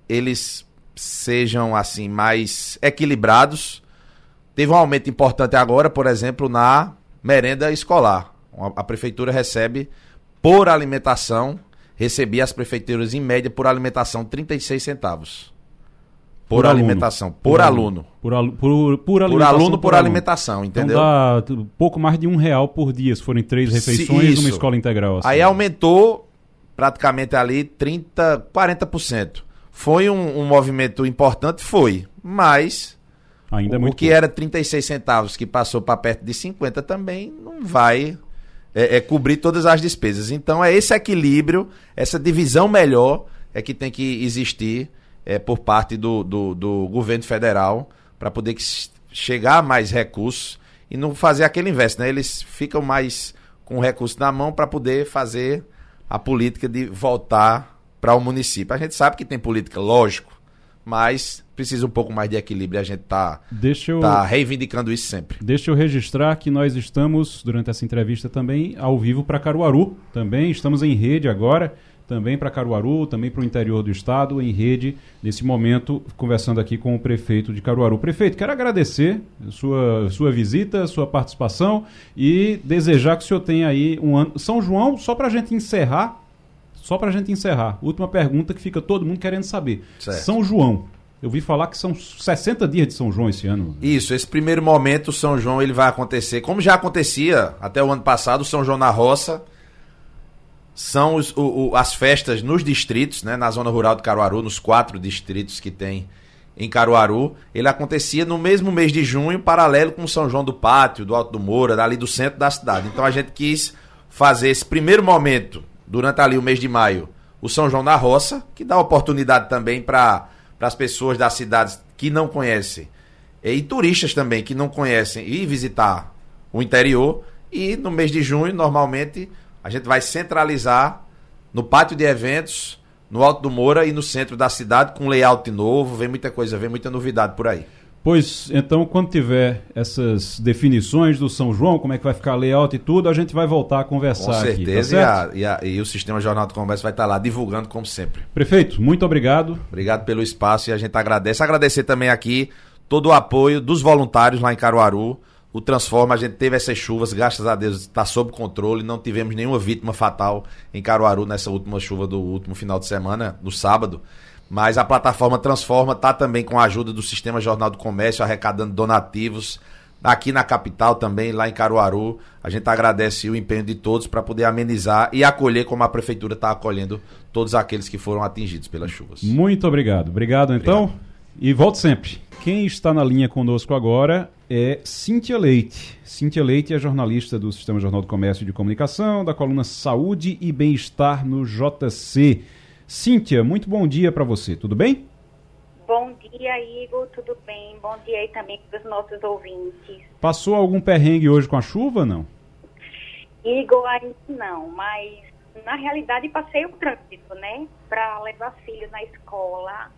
S9: eles sejam assim mais equilibrados. Teve um aumento importante agora, por exemplo, na merenda escolar. A prefeitura recebe por alimentação, recebia as prefeituras em média por alimentação 36 centavos. Por, por alimentação, aluno. por, por aluno.
S2: Por, alu por, por,
S9: alimentação. Por aluno, por, alimentação, então entendeu?
S2: Então dá pouco mais de um real por dia, se forem três refeições numa escola integral.
S9: Assim. Aí aumentou praticamente ali 30, 40%. Foi um, um movimento importante? Foi. Mas
S2: Ainda é
S9: o,
S2: muito
S9: o que pouco. era 36 centavos, que passou para perto de 50, também não vai é, é, cobrir todas as despesas. Então é esse equilíbrio, essa divisão melhor é que tem que existir é, por parte do, do, do governo federal para poder chegar a mais recursos e não fazer aquele inverso, né? Eles ficam mais com recursos na mão para poder fazer a política de voltar para o município. A gente sabe que tem política, lógico, mas precisa um pouco mais de equilíbrio a gente está eu... tá reivindicando isso sempre.
S2: Deixa eu registrar que nós estamos, durante essa entrevista também, ao vivo para Caruaru. Também estamos em rede agora, também para Caruaru, também para o interior do estado, em rede, nesse momento, conversando aqui com o prefeito de Caruaru. Prefeito, quero agradecer sua, sua visita, sua participação e desejar que o senhor tenha aí um ano. São João, só para a gente encerrar, só para a gente encerrar, última pergunta que fica todo mundo querendo saber. Certo. São João, eu vi falar que são 60 dias de São João esse ano.
S9: Isso, esse primeiro momento, São João, ele vai acontecer, como já acontecia até o ano passado, São João na Roça. São os, o, o, as festas nos distritos, né, na zona rural de Caruaru, nos quatro distritos que tem em Caruaru. Ele acontecia no mesmo mês de junho, paralelo com São João do Pátio, do Alto do Moura, dali do centro da cidade. Então a gente quis fazer esse primeiro momento, durante ali o mês de maio, o São João na Roça, que dá oportunidade também para as pessoas das cidades que não conhecem e turistas também que não conhecem ir visitar o interior. E no mês de junho, normalmente, a gente vai centralizar no pátio de eventos, no Alto do Moura e no centro da cidade, com layout novo. Vem muita coisa, vem muita novidade por aí.
S2: Pois, então, quando tiver essas definições do São João, como é que vai ficar layout e tudo, a gente vai voltar a conversar
S9: Com
S2: certeza,
S9: aqui, tá e, a, e, a, e, o Sistema Jornal do Comércio vai estar lá divulgando como sempre.
S2: Prefeito, muito obrigado.
S9: Obrigado pelo espaço e a gente agradece. Agradecer também aqui todo o apoio dos voluntários lá em Caruaru. O Transforma, a gente teve essas chuvas, graças a Deus está sob controle, não tivemos nenhuma vítima fatal em Caruaru nessa última chuva do último final de semana, do sábado. Mas a plataforma Transforma está também com a ajuda do Sistema Jornal do Comércio, arrecadando donativos. Aqui na capital também, lá em Caruaru, a gente agradece o empenho de todos para poder amenizar e acolher como a prefeitura está acolhendo todos aqueles que foram atingidos pelas chuvas.
S2: Muito obrigado. Obrigado, então. Obrigado. E volte sempre. Quem está na linha conosco agora é Cíntia Leite. Cíntia Leite é jornalista do Sistema Jornal do Comércio e de Comunicação, da coluna Saúde e Bem-Estar no JC. Cíntia, muito bom dia para você, tudo bem?
S10: Bom dia, Igor, tudo bem? Bom dia aí também para os nossos ouvintes.
S2: Passou algum perrengue hoje com a chuva, não?
S10: Igor, ainda não, mas na realidade passei o trânsito, né? Para levar filhos na escola.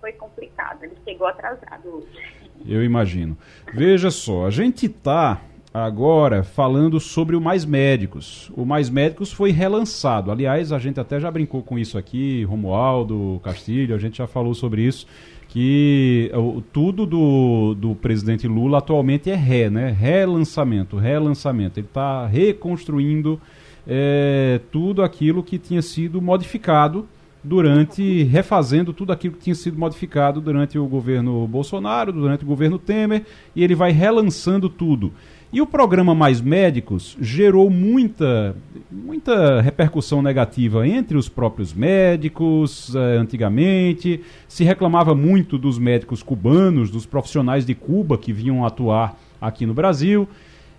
S10: Foi complicado, ele chegou atrasado hoje.
S2: Eu imagino. Veja só, a gente tá agora falando sobre o Mais Médicos. O Mais Médicos foi relançado. Aliás, a gente até já brincou com isso aqui, Romualdo, Castilho, a gente já falou sobre isso, que o, tudo do, do presidente Lula atualmente é ré, né? Relançamento, relançamento. Ele está reconstruindo é, tudo aquilo que tinha sido modificado durante refazendo tudo aquilo que tinha sido modificado durante o governo Bolsonaro, durante o governo Temer, e ele vai relançando tudo. E o programa Mais Médicos gerou muita, muita repercussão negativa entre os próprios médicos. Eh, antigamente, se reclamava muito dos médicos cubanos, dos profissionais de Cuba que vinham atuar aqui no Brasil.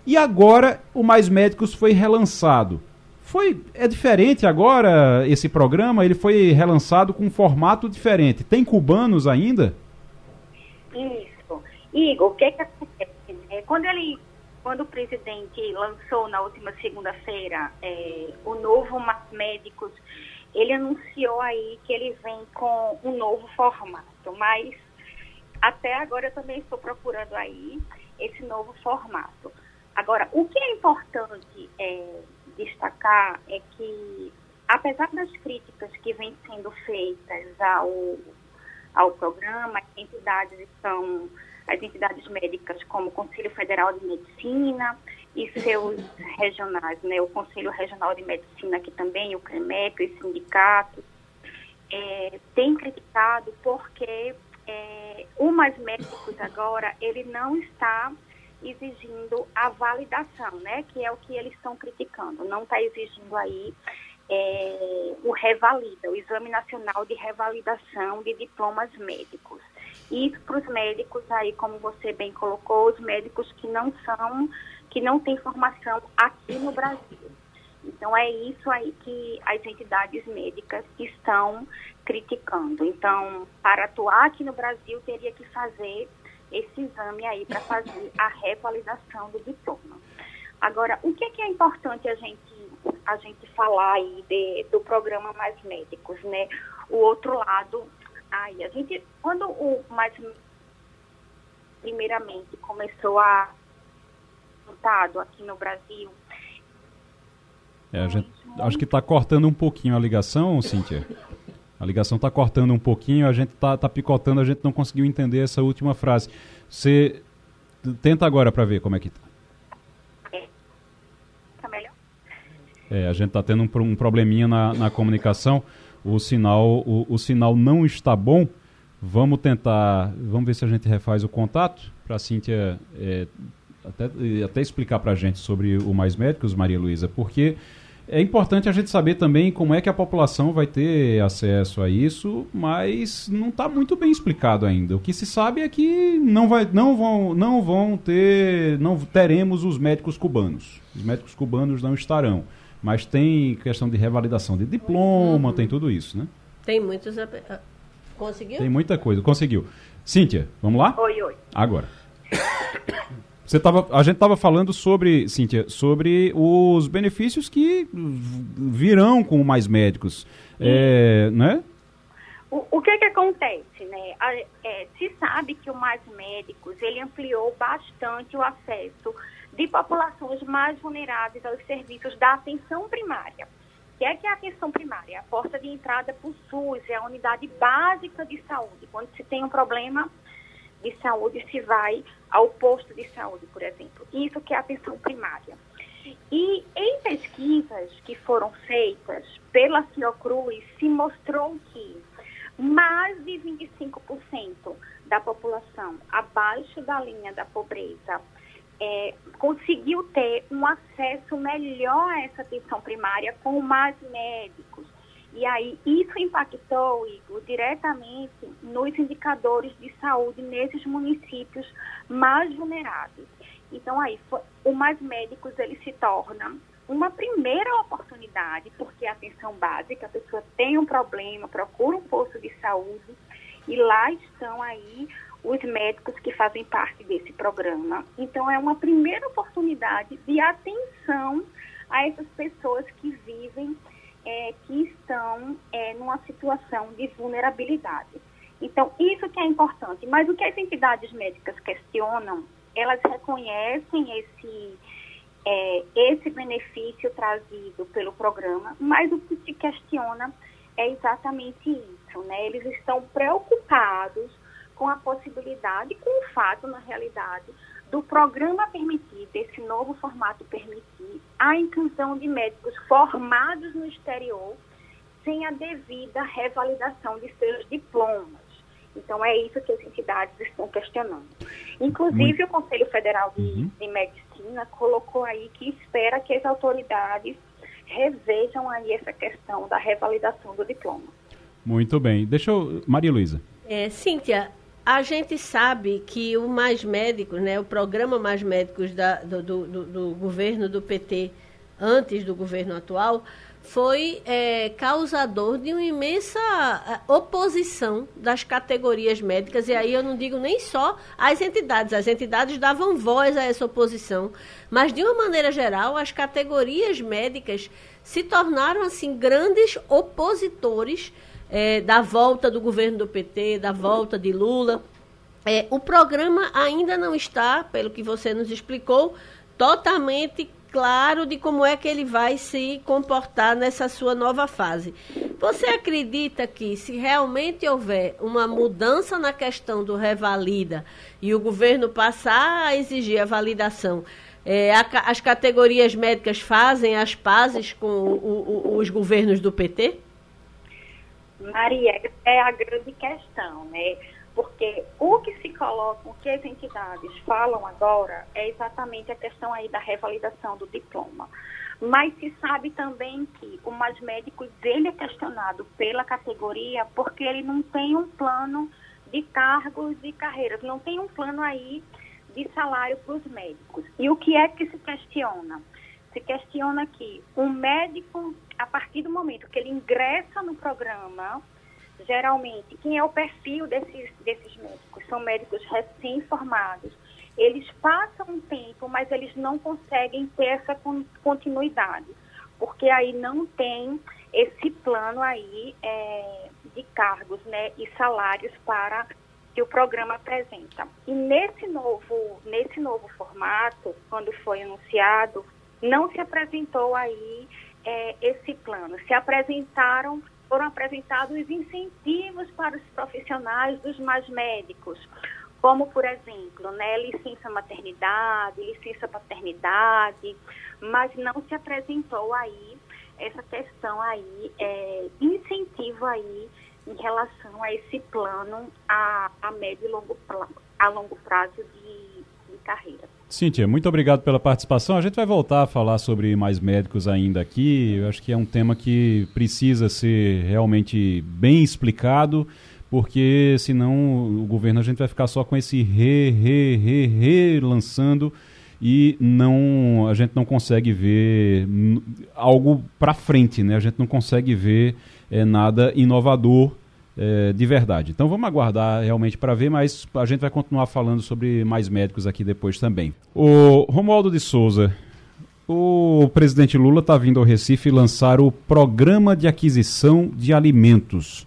S2: E agora o Mais Médicos foi relançado. Foi é diferente agora esse programa, ele foi relançado com um formato diferente. Tem cubanos ainda?
S10: Isso. Igor, o que, que acontece? É, quando ele quando o presidente lançou na última segunda-feira é, o novo Médicos, ele anunciou aí que ele vem com um novo formato, mas até agora eu também estou procurando aí esse novo formato. Agora, o que é importante é, destacar é que, apesar das críticas que vêm sendo feitas ao, ao programa, entidades estão as entidades médicas como o Conselho Federal de Medicina e seus regionais, né, o Conselho Regional de Medicina aqui também, o CREMEP, os sindicatos, é, tem criticado porque é, o Mais Médicos agora, ele não está exigindo a validação, né, que é o que eles estão criticando, não está exigindo aí é, o revalida, o Exame Nacional de Revalidação de Diplomas Médicos. Isso para os médicos aí, como você bem colocou, os médicos que não são, que não têm formação aqui no Brasil. Então é isso aí que as entidades médicas estão criticando. Então, para atuar aqui no Brasil, teria que fazer esse exame aí para fazer a revalidação do diploma. Agora, o que é, que é importante a gente a gente falar aí de, do programa Mais Médicos, né? O outro lado Aí, a gente, quando o mais primeiramente começou a resultado aqui no Brasil.
S2: É, gente, acho que está cortando um pouquinho a ligação, Cíntia. A ligação está cortando um pouquinho, a gente está tá picotando, a gente não conseguiu entender essa última frase. Você tenta agora para ver como é que está.
S10: É. Tá melhor?
S2: É, a gente está tendo um, um probleminha na, na comunicação o sinal, o, o sinal não está bom. Vamos tentar, vamos ver se a gente refaz o contato para a Cíntia é, até, até explicar para a gente sobre o Mais Médicos, Maria Luísa, porque é importante a gente saber também como é que a população vai ter acesso a isso, mas não está muito bem explicado ainda. O que se sabe é que não, vai, não, vão, não vão ter, não teremos os médicos cubanos. Os médicos cubanos não estarão. Mas tem questão de revalidação de diploma, uhum. tem tudo isso, né?
S4: Tem muitos. Ah, conseguiu?
S2: Tem muita coisa. Conseguiu. Cíntia, vamos lá?
S10: Oi, oi.
S2: Agora. Você tava, a gente estava falando sobre, Cíntia, sobre os benefícios que virão com mais médicos, é, né?
S10: O, o que que acontece, né? A, é, se sabe que o Mais Médicos, ele ampliou bastante o acesso de populações mais vulneráveis aos serviços da atenção primária. O que é, que é a atenção primária? A porta de entrada para o SUS, é a unidade básica de saúde. Quando se tem um problema de saúde, se vai ao posto de saúde, por exemplo. Isso que é a atenção primária. E em pesquisas que foram feitas pela Fiocruz, se mostrou que mais de 25% da população abaixo da linha da pobreza é, conseguiu ter um acesso melhor a essa atenção primária com mais médicos. E aí isso impactou, Igor, diretamente nos indicadores de saúde nesses municípios mais vulneráveis. Então aí o mais médicos ele se torna uma primeira oportunidade, porque a atenção básica, a pessoa tem um problema, procura um posto de saúde e lá estão aí os médicos que fazem parte desse programa. Então, é uma primeira oportunidade de atenção a essas pessoas que vivem, é, que estão é, numa situação de vulnerabilidade. Então, isso que é importante. Mas o que as entidades médicas questionam, elas reconhecem esse, é, esse benefício trazido pelo programa, mas o que se questiona é exatamente isso. Né? Eles estão preocupados com a possibilidade, com o fato, na realidade, do programa permitir, desse novo formato permitir, a inclusão de médicos formados no exterior sem a devida revalidação de seus diplomas. Então, é isso que as entidades estão questionando. Inclusive, Muito... o Conselho Federal de, uhum. de Medicina colocou aí que espera que as autoridades revejam aí essa questão da revalidação do diploma.
S2: Muito bem. Deixa eu... Maria Luísa.
S4: É, Cíntia, a gente sabe que o Mais Médicos, né, o programa Mais Médicos da, do, do, do, governo do PT, antes do governo atual, foi é, causador de uma imensa é, oposição das categorias médicas, e aí eu não digo nem só as entidades, as entidades davam voz a essa oposição, mas de uma maneira geral, as categorias médicas se tornaram assim grandes opositores é, da volta do governo do PT, da volta de Lula. É, o programa ainda não está, pelo que você nos explicou, totalmente claro de como é que ele vai se comportar nessa sua nova fase. Você acredita que se realmente houver uma mudança na questão do revalida e o governo passar a exigir a validação, é, a, as categorias médicas fazem as pazes com o, o, os governos do PT?
S10: Maria, é a grande questão, né? Porque o que se coloca, o que as entidades falam agora é exatamente a questão aí da revalidação do diploma. Mas se sabe também que o Mais Médicos, ele é questionado pela categoria porque ele não tem um plano de cargos e carreiras, não tem um plano aí de salário para os médicos. E o que é que se questiona? Se questiona que um médico, a partir do momento que ele ingressa no programa, geralmente, quem é o perfil desses, desses médicos? São médicos recém-formados. Eles passam um tempo, mas eles não conseguem ter essa continuidade, porque aí não tem esse plano aí é, de cargos né, e salários para que o programa apresenta. E nesse novo, nesse novo formato, quando foi anunciado, não se apresentou aí é, esse plano. Se apresentaram foram apresentados incentivos para os profissionais dos mais médicos, como, por exemplo, né, licença maternidade, licença paternidade, mas não se apresentou aí essa questão aí, é, incentivo aí em relação a esse plano a, a médio e longo, a longo prazo de, de carreira.
S2: Cíntia, muito obrigado pela participação. A gente vai voltar a falar sobre mais médicos ainda aqui. Eu acho que é um tema que precisa ser realmente bem explicado, porque senão o governo a gente vai ficar só com esse re, re, re, re lançando e não a gente não consegue ver algo para frente, né? A gente não consegue ver é, nada inovador é, de verdade. Então vamos aguardar realmente para ver, mas a gente vai continuar falando sobre mais médicos aqui depois também. O Romualdo de Souza, o presidente Lula está vindo ao Recife lançar o Programa de Aquisição de Alimentos.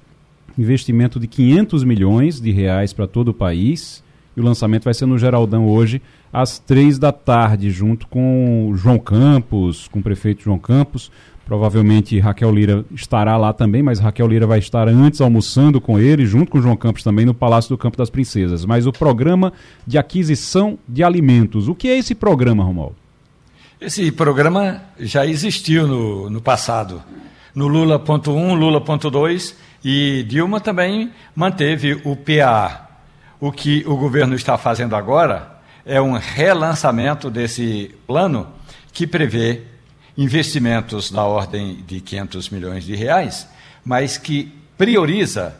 S2: Investimento de 500 milhões de reais para todo o país. E o lançamento vai ser no Geraldão hoje, às três da tarde, junto com João Campos, com o prefeito João Campos, Provavelmente Raquel Lira estará lá também, mas Raquel Lira vai estar antes almoçando com ele, junto com João Campos também, no Palácio do Campo das Princesas. Mas o programa de aquisição de alimentos. O que é esse programa, Romualdo?
S5: Esse programa já existiu no, no passado. No Lula.1, Lula.2 e Dilma também manteve o PA. O que o governo está fazendo agora é um relançamento desse plano que prevê investimentos da ordem de 500 milhões de reais, mas que prioriza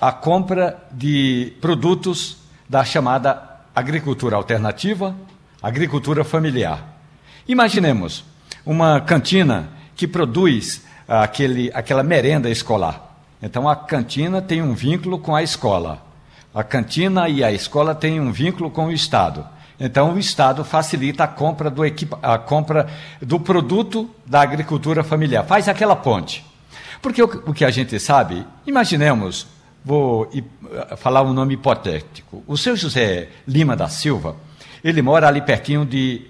S5: a compra de produtos da chamada agricultura alternativa, agricultura familiar. Imaginemos uma cantina que produz aquele, aquela merenda escolar. Então a cantina tem um vínculo com a escola. A cantina e a escola têm um vínculo com o Estado. Então, o Estado facilita a compra do, equipa a compra do produto da agricultura familiar, faz aquela ponte. Porque o, o que a gente sabe, imaginemos, vou falar um nome hipotético: o seu José Lima da Silva, ele mora ali pertinho de,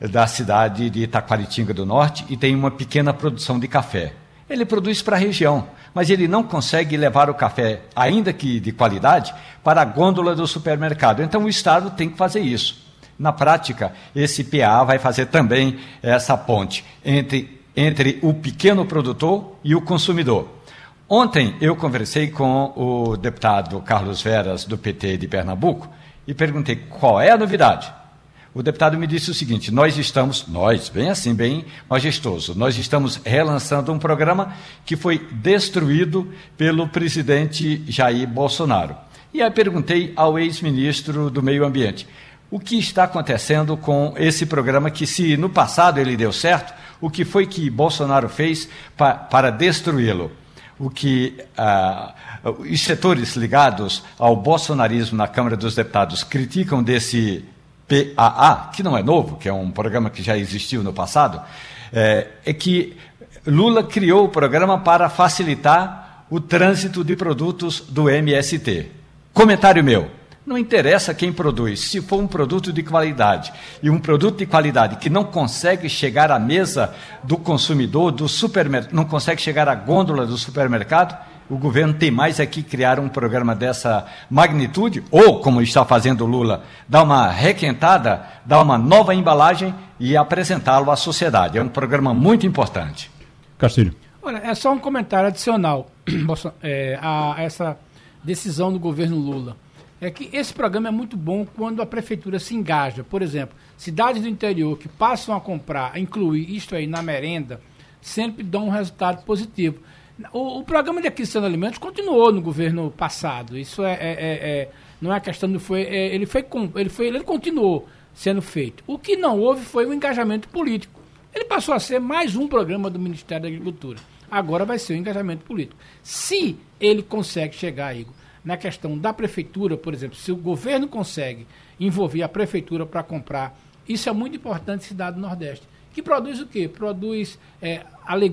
S5: da cidade de Itaquaritinga do Norte e tem uma pequena produção de café. Ele produz para a região, mas ele não consegue levar o café, ainda que de qualidade, para a gôndola do supermercado. Então o Estado tem que fazer isso. Na prática, esse PA vai fazer também essa ponte entre, entre o pequeno produtor e o consumidor. Ontem eu conversei com o deputado Carlos Veras, do PT de Pernambuco, e perguntei qual é a novidade. O deputado me disse o seguinte: nós estamos, nós, bem assim, bem majestoso, nós estamos relançando um programa que foi destruído pelo presidente Jair Bolsonaro. E aí perguntei ao ex-ministro do Meio Ambiente: o que está acontecendo com esse programa que, se no passado ele deu certo, o que foi que Bolsonaro fez pa para destruí-lo? O que ah, os setores ligados ao bolsonarismo na Câmara dos Deputados criticam desse PAA, que não é novo, que é um programa que já existiu no passado, é, é que Lula criou o programa para facilitar o trânsito de produtos do MST. Comentário meu. Não interessa quem produz, se for um produto de qualidade e um produto de qualidade que não consegue chegar à mesa do consumidor, do supermercado, não consegue chegar à gôndola do supermercado, o governo tem mais aqui é criar um programa dessa magnitude, ou, como está fazendo o Lula, dar uma requentada, dar uma nova embalagem e apresentá-lo à sociedade. É um programa muito importante.
S2: Castilho.
S3: Olha, é só um comentário adicional <clears throat> é, a essa decisão do governo Lula é que esse programa é muito bom quando a prefeitura se engaja. Por exemplo, cidades do interior que passam a comprar, a incluir isto aí na merenda, sempre dão um resultado positivo. O, o programa de aquisição de alimentos continuou no governo passado. Isso é, é, é, é não é questão de foi, é, ele foi, ele foi, ele continuou sendo feito. O que não houve foi o engajamento político. Ele passou a ser mais um programa do Ministério da Agricultura. Agora vai ser o engajamento político. Se ele consegue chegar, Igor, na questão da prefeitura, por exemplo, se o governo consegue envolver a prefeitura para comprar, isso é muito importante cidade do Nordeste. Que produz o quê? Produz é,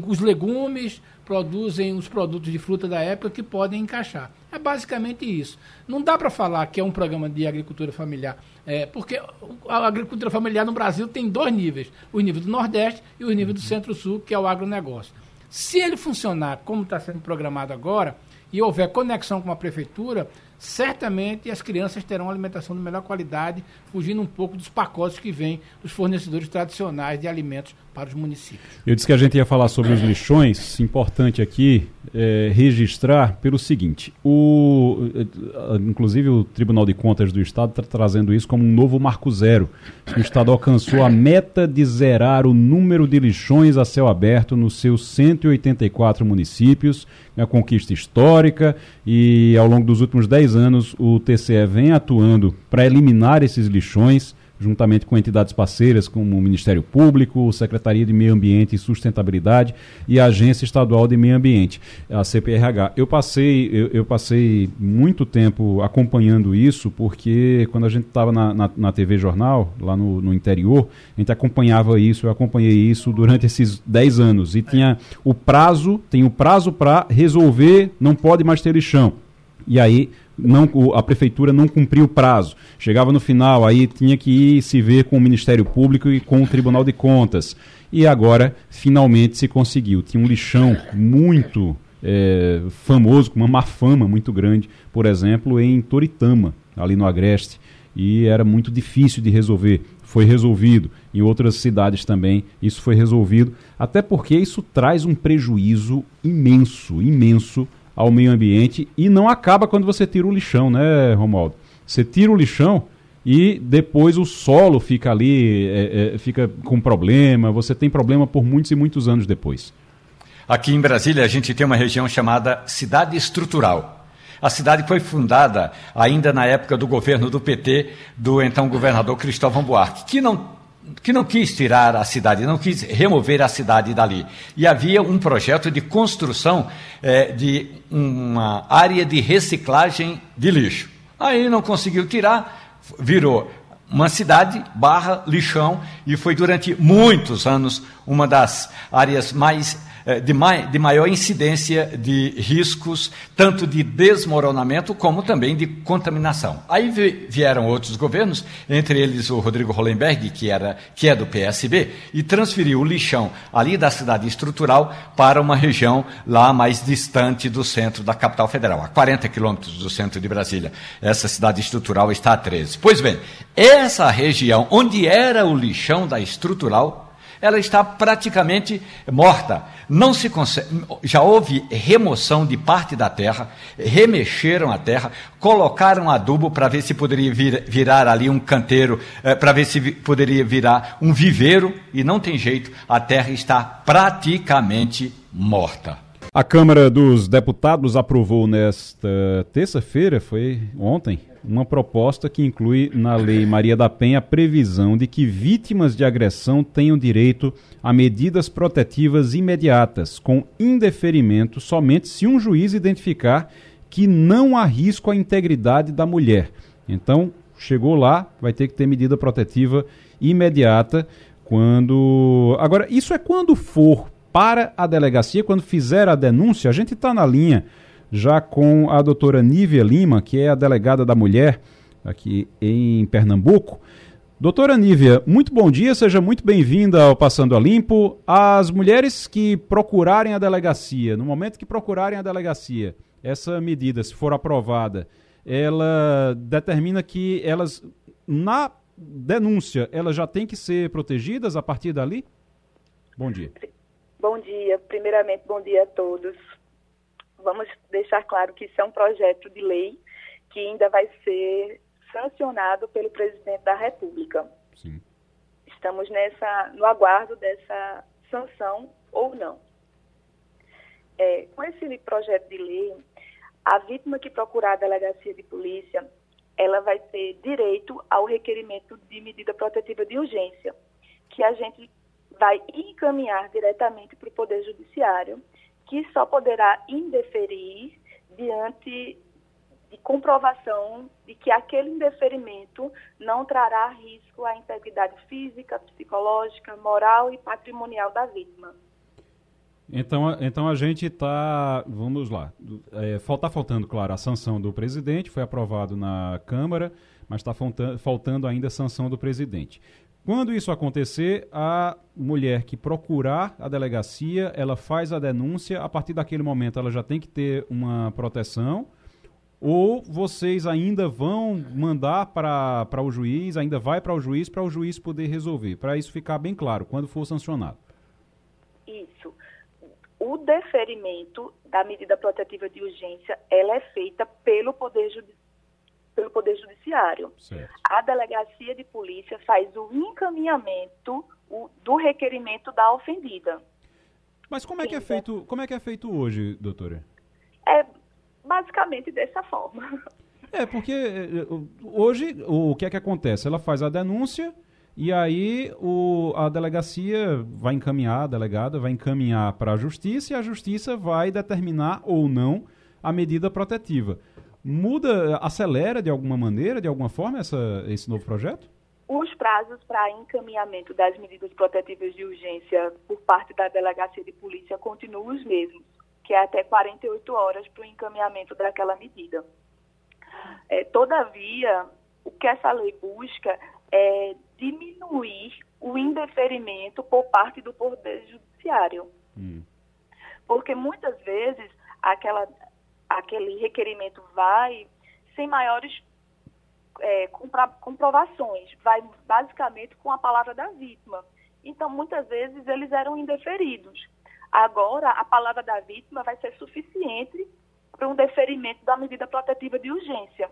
S3: os legumes, produzem os produtos de fruta da época que podem encaixar. É basicamente isso. Não dá para falar que é um programa de agricultura familiar, é, porque a agricultura familiar no Brasil tem dois níveis: o nível do Nordeste e o nível do Centro-Sul, que é o agronegócio. Se ele funcionar como está sendo programado agora, e houver conexão com a prefeitura, certamente as crianças terão alimentação de melhor qualidade, fugindo um pouco dos pacotes que vêm dos fornecedores tradicionais de alimentos para os municípios.
S2: Eu disse que a gente ia falar sobre os lixões, importante aqui é, registrar pelo seguinte, o, é, inclusive o Tribunal de Contas do Estado está trazendo isso como um novo marco zero. O Estado alcançou a meta de zerar o número de lixões a céu aberto nos seus 184 municípios, é uma conquista histórica e ao longo dos últimos 10 anos o TCE vem atuando para eliminar esses lixões juntamente com entidades parceiras como o Ministério Público, Secretaria de Meio Ambiente e Sustentabilidade e a Agência Estadual de Meio Ambiente, a CPRH. Eu passei, eu, eu passei muito tempo acompanhando isso, porque quando a gente estava na, na, na, TV Jornal, lá no, no, interior, a gente acompanhava isso, eu acompanhei isso durante esses 10 anos. E tinha o prazo, tem o prazo para resolver, não pode mais ter lixão. E aí não, a prefeitura não cumpriu o prazo. Chegava no final, aí tinha que ir se ver com o Ministério Público e com o Tribunal de Contas. E agora, finalmente, se conseguiu. Tinha um lixão muito é, famoso, com uma má fama muito grande, por exemplo, em Toritama, ali no Agreste. E era muito difícil de resolver. Foi resolvido. Em outras cidades também, isso foi resolvido. Até porque isso traz um prejuízo imenso, imenso ao meio ambiente e não acaba quando você tira o lixão, né, Romualdo? Você tira o lixão e depois o solo fica ali, é, é, fica com problema, você tem problema por muitos e muitos anos depois.
S5: Aqui em Brasília a gente tem uma região chamada Cidade Estrutural. A cidade foi fundada ainda na época do governo do PT, do então governador Cristóvão Buarque, que não que não quis tirar a cidade, não quis remover a cidade dali. E havia um projeto de construção é, de uma área de reciclagem de lixo. Aí não conseguiu tirar, virou uma cidade barra lixão e foi durante muitos anos uma das áreas mais de, mai, de maior incidência de riscos, tanto de desmoronamento como também de contaminação. Aí vieram outros governos, entre eles o Rodrigo Hollenberg, que, era, que é do PSB, e transferiu o lixão ali da cidade estrutural para uma região lá mais distante do centro da capital federal, a 40 quilômetros do centro de Brasília. Essa cidade estrutural está a 13. Pois bem, essa região onde era o lixão da estrutural ela está praticamente morta. Não se consegue, já houve remoção de parte da terra, remexeram a terra, colocaram adubo para ver se poderia vir, virar ali um canteiro, eh, para ver se vi, poderia virar um viveiro, e não tem jeito, a terra está praticamente morta.
S2: A Câmara dos Deputados aprovou nesta terça-feira, foi ontem, uma proposta que inclui na Lei Maria da Penha a previsão de que vítimas de agressão tenham direito a medidas protetivas imediatas, com indeferimento somente se um juiz identificar que não há risco à integridade da mulher. Então, chegou lá, vai ter que ter medida protetiva imediata quando. Agora, isso é quando for para a delegacia, quando fizer a denúncia, a gente está na linha já com a doutora Nívia Lima, que é a delegada da mulher aqui em Pernambuco. Doutora Nívia, muito bom dia, seja muito bem-vinda ao Passando a Limpo. As mulheres que procurarem a delegacia, no momento que procurarem a delegacia, essa medida, se for aprovada, ela determina que elas, na denúncia, elas já têm que ser protegidas a partir dali? Bom dia.
S11: Bom dia. Primeiramente, bom dia a todos vamos deixar claro que isso é um projeto de lei que ainda vai ser sancionado pelo presidente da República. Sim. Estamos nessa, no aguardo dessa sanção ou não. É, com esse projeto de lei, a vítima que procurar a delegacia de polícia, ela vai ter direito ao requerimento de medida protetiva de urgência, que a gente vai encaminhar diretamente para o Poder Judiciário que só poderá indeferir diante de comprovação de que aquele indeferimento não trará risco à integridade física, psicológica, moral e patrimonial da vítima.
S2: Então, então a gente está, vamos lá, é, está faltando, claro, a sanção do presidente, foi aprovado na Câmara, mas está faltando ainda a sanção do presidente. Quando isso acontecer, a mulher que procurar a delegacia, ela faz a denúncia, a partir daquele momento ela já tem que ter uma proteção, ou vocês ainda vão mandar para o juiz, ainda vai para o juiz, para o juiz poder resolver, para isso ficar bem claro, quando for sancionado.
S11: Isso. O deferimento da medida protetiva de urgência, ela é feita pelo Poder Judiciário pelo Poder Judiciário. Certo. A delegacia de polícia faz o encaminhamento o, do requerimento da ofendida.
S2: Mas como é que é feito, como é que é feito hoje, doutora?
S11: É basicamente dessa forma.
S2: É, porque eh, hoje o que é que acontece? Ela faz a denúncia e aí o, a delegacia vai encaminhar, a delegada vai encaminhar para a justiça e a justiça vai determinar ou não a medida protetiva muda, acelera de alguma maneira, de alguma forma, essa, esse novo projeto?
S11: Os prazos para encaminhamento das medidas protetivas de urgência por parte da Delegacia de Polícia continuam os mesmos, que é até 48 horas para o encaminhamento daquela medida. É, todavia, o que essa lei busca é diminuir o indeferimento por parte do Poder Judiciário. Hum. Porque muitas vezes aquela, aquele requerimento vai sem maiores é, comprovações, vai basicamente com a palavra da vítima. Então, muitas vezes, eles eram indeferidos. Agora, a palavra da vítima vai ser suficiente para um deferimento da medida protetiva de urgência.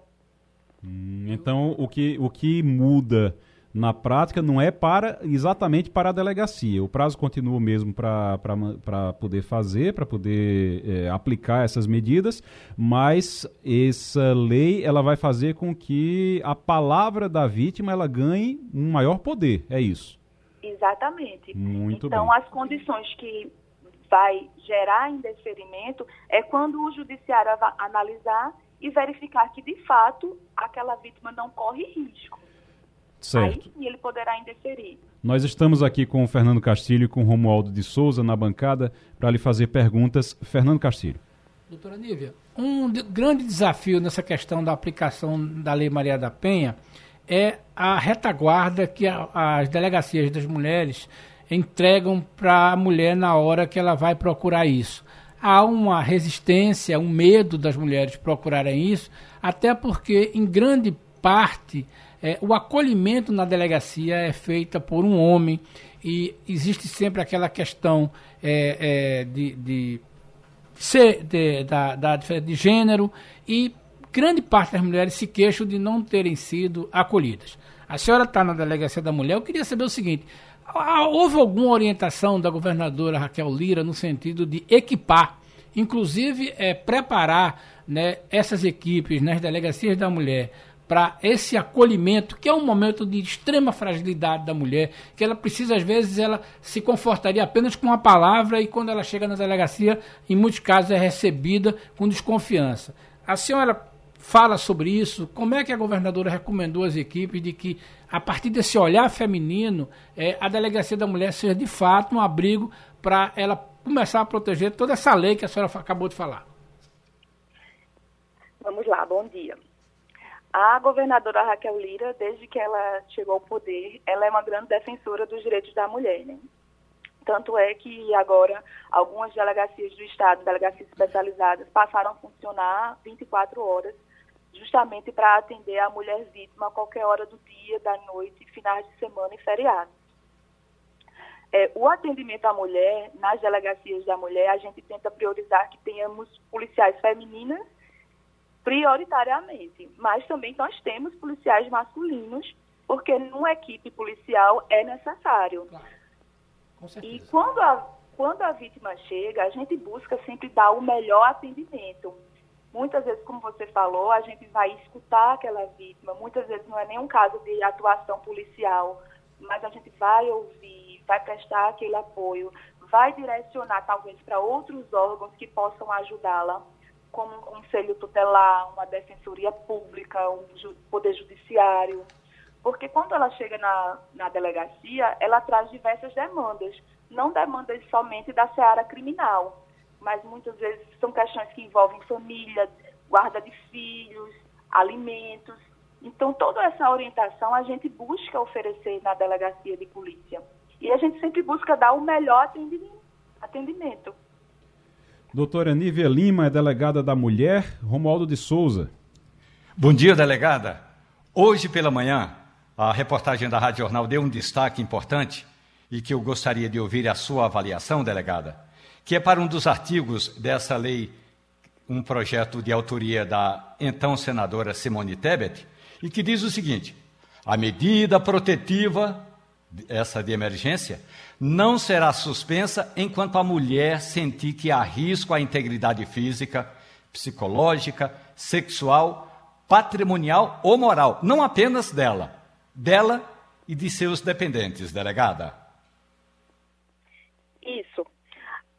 S2: Hum, então, o que, o que muda na prática não é para exatamente para a delegacia. O prazo continua mesmo para poder fazer, para poder é, aplicar essas medidas, mas essa lei ela vai fazer com que a palavra da vítima ela ganhe um maior poder. É isso.
S11: Exatamente.
S2: Muito
S11: então,
S2: bem.
S11: as condições que vai gerar indeferimento é quando o judiciário vai analisar e verificar que, de fato, aquela vítima não corre risco.
S2: Certo.
S11: Aí ele poderá indeferir.
S2: Nós estamos aqui com o Fernando Castilho e com o Romualdo de Souza na bancada para lhe fazer perguntas. Fernando Castilho.
S3: Doutora Nívia, um grande desafio nessa questão da aplicação da Lei Maria da Penha é a retaguarda que a, as delegacias das mulheres entregam para a mulher na hora que ela vai procurar isso. Há uma resistência, um medo das mulheres procurarem isso, até porque, em grande parte, é, o acolhimento na delegacia é feita por um homem e existe sempre aquela questão é, é, de, de, ser, de, da, da diferença de gênero e grande parte das mulheres se queixam de não terem sido acolhidas. A senhora está na delegacia da mulher, eu queria saber o seguinte: houve alguma orientação da governadora Raquel Lira no sentido de equipar, inclusive é, preparar né, essas equipes nas delegacias da mulher para esse acolhimento, que é um momento de extrema fragilidade da mulher, que ela precisa, às vezes, ela se confortaria apenas com uma palavra e quando ela chega na delegacia, em muitos casos, é recebida com desconfiança. A senhora fala sobre isso? Como é que a governadora recomendou às equipes de que, a partir desse olhar feminino, é, a delegacia da mulher seja de fato um abrigo para ela começar a proteger toda essa lei que a senhora acabou de falar?
S11: Vamos lá, bom dia. A governadora Raquel Lira, desde que ela chegou ao poder, ela é uma grande defensora dos direitos da mulher, né? Tanto é que agora algumas delegacias do Estado, delegacias especializadas, passaram a funcionar 24 horas, justamente para atender a mulher vítima a qualquer hora do dia, da noite, finais de semana e feriados. É, o atendimento à mulher, nas delegacias da mulher, a gente tenta priorizar que tenhamos policiais femininas prioritariamente, mas também nós temos policiais masculinos, porque numa equipe policial é necessário. Claro. E quando a, quando a vítima chega, a gente busca sempre dar o melhor atendimento. Muitas vezes, como você falou, a gente vai escutar aquela vítima, muitas vezes não é nem um caso de atuação policial, mas a gente vai ouvir, vai prestar aquele apoio, vai direcionar talvez para outros órgãos que possam ajudá-la como um conselho tutelar, uma defensoria pública, um poder judiciário. Porque quando ela chega na, na delegacia, ela traz diversas demandas, não demandas somente da seara criminal, mas muitas vezes são questões que envolvem família, guarda de filhos, alimentos. Então, toda essa orientação a gente busca oferecer na delegacia de polícia. E a gente sempre busca dar o melhor atendimento.
S2: Doutora Nívia Lima é delegada da Mulher, Romualdo de Souza.
S5: Bom dia, delegada. Hoje pela manhã, a reportagem da Rádio Jornal deu um destaque importante e que eu gostaria de ouvir a sua avaliação, delegada, que é para um dos artigos dessa lei, um projeto de autoria da então senadora Simone Tebet, e que diz o seguinte: a medida protetiva, essa de emergência, não será suspensa enquanto a mulher sentir que há risco à integridade física, psicológica, sexual, patrimonial ou moral, não apenas dela, dela e de seus dependentes, delegada.
S11: Isso.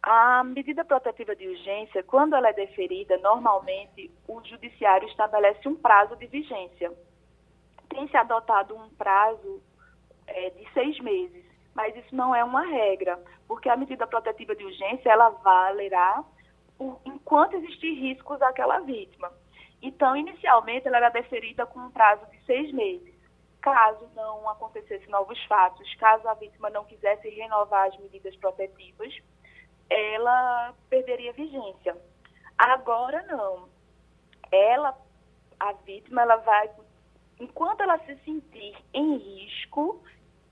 S11: A medida protetiva de urgência, quando ela é deferida, normalmente o judiciário estabelece um prazo de vigência. Tem se adotado um prazo é, de seis meses mas isso não é uma regra, porque a medida protetiva de urgência ela valerá por, enquanto existir riscos àquela vítima. Então, inicialmente, ela era deferida com um prazo de seis meses. Caso não acontecesse novos fatos, caso a vítima não quisesse renovar as medidas protetivas, ela perderia vigência. Agora não. Ela, a vítima, ela vai, enquanto ela se sentir em risco,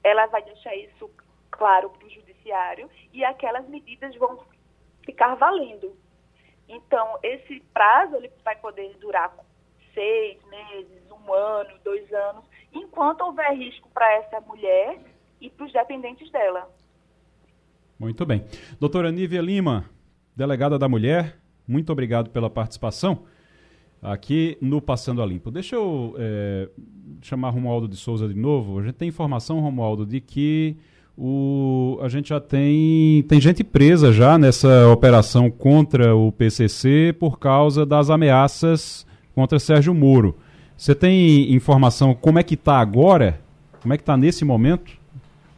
S11: ela vai deixar isso claro para o judiciário e aquelas medidas vão ficar valendo. Então, esse prazo ele vai poder durar seis meses, um ano, dois anos, enquanto houver risco para essa mulher e para os dependentes dela.
S2: Muito bem. Doutora Nívia Lima, delegada da Mulher, muito obrigado pela participação aqui no Passando a Limpo. Deixa eu é, chamar Romualdo de Souza de novo. A gente tem informação, Romualdo, de que o, a gente já tem, tem gente presa já nessa operação contra o PCC por causa das ameaças contra Sérgio Moro. Você tem informação como é que está agora? Como é que está nesse momento?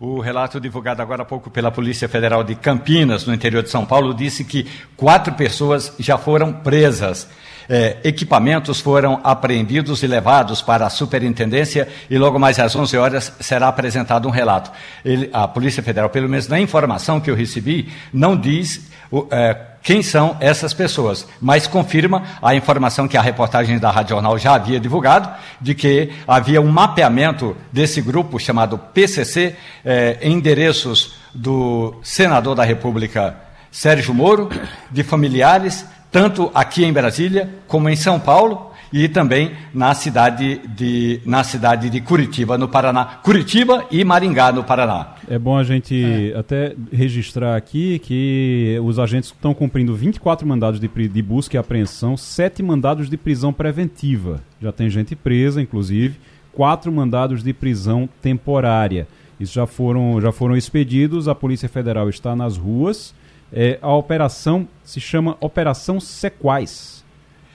S5: O relato divulgado agora há pouco pela Polícia Federal de Campinas, no interior de São Paulo, disse que quatro pessoas já foram presas é, equipamentos foram apreendidos e levados para a superintendência e logo mais às 11 horas será apresentado um relato. Ele, a Polícia Federal, pelo menos na informação que eu recebi, não diz é, quem são essas pessoas, mas confirma a informação que a reportagem da Rádio Jornal já havia divulgado, de que havia um mapeamento desse grupo chamado PCC, é, endereços do senador da República Sérgio Moro, de familiares tanto aqui em Brasília como em São Paulo, e também na cidade de, na cidade de Curitiba, no Paraná. Curitiba e Maringá, no Paraná.
S2: É bom a gente é. até registrar aqui que os agentes estão cumprindo 24 mandados de, de busca e apreensão, 7 mandados de prisão preventiva. Já tem gente presa, inclusive, quatro mandados de prisão temporária. Isso já foram, já foram expedidos, a Polícia Federal está nas ruas. É, a operação se chama Operação Sequais.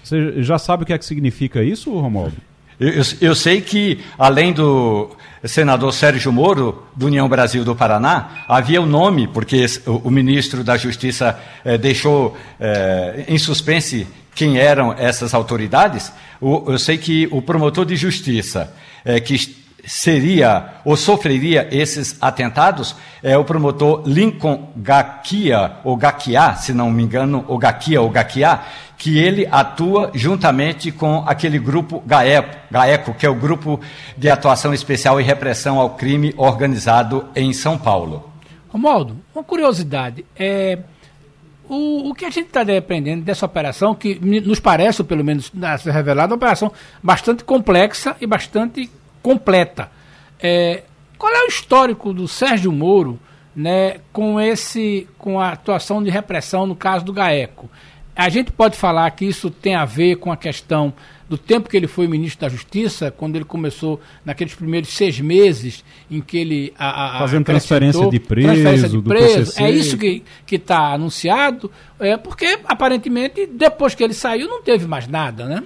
S2: Você já sabe o que é que significa isso, Romualdo?
S5: Eu, eu, eu, sei que, além do senador Sérgio Moro, do União Brasil do Paraná, havia o um nome, porque o, o, ministro da Justiça eh, deixou eh, em suspense quem eram essas autoridades. O, eu sei que o promotor de justiça, eh, que seria ou sofreria esses atentados é o promotor Lincoln Gakia, ou Gakia, se não me engano, ou Gakia ou Gakia, que ele atua juntamente com aquele grupo GAECO, GAECO, que é o Grupo de Atuação Especial e Repressão ao Crime Organizado em São Paulo.
S3: Romualdo, uma curiosidade, é, o, o que a gente está aprendendo dessa operação, que nos parece, pelo menos ser revelada, uma operação bastante complexa e bastante completa. É, qual é o histórico do Sérgio Moro né, com, esse, com a atuação de repressão no caso do GAECO? A gente pode falar que isso tem a ver com a questão do tempo que ele foi ministro da Justiça, quando ele começou naqueles primeiros seis meses em que ele
S2: a, a, fazendo transferência de preso, transferência de preso.
S3: é isso que que está anunciado, é porque aparentemente depois que ele saiu não teve mais nada, né?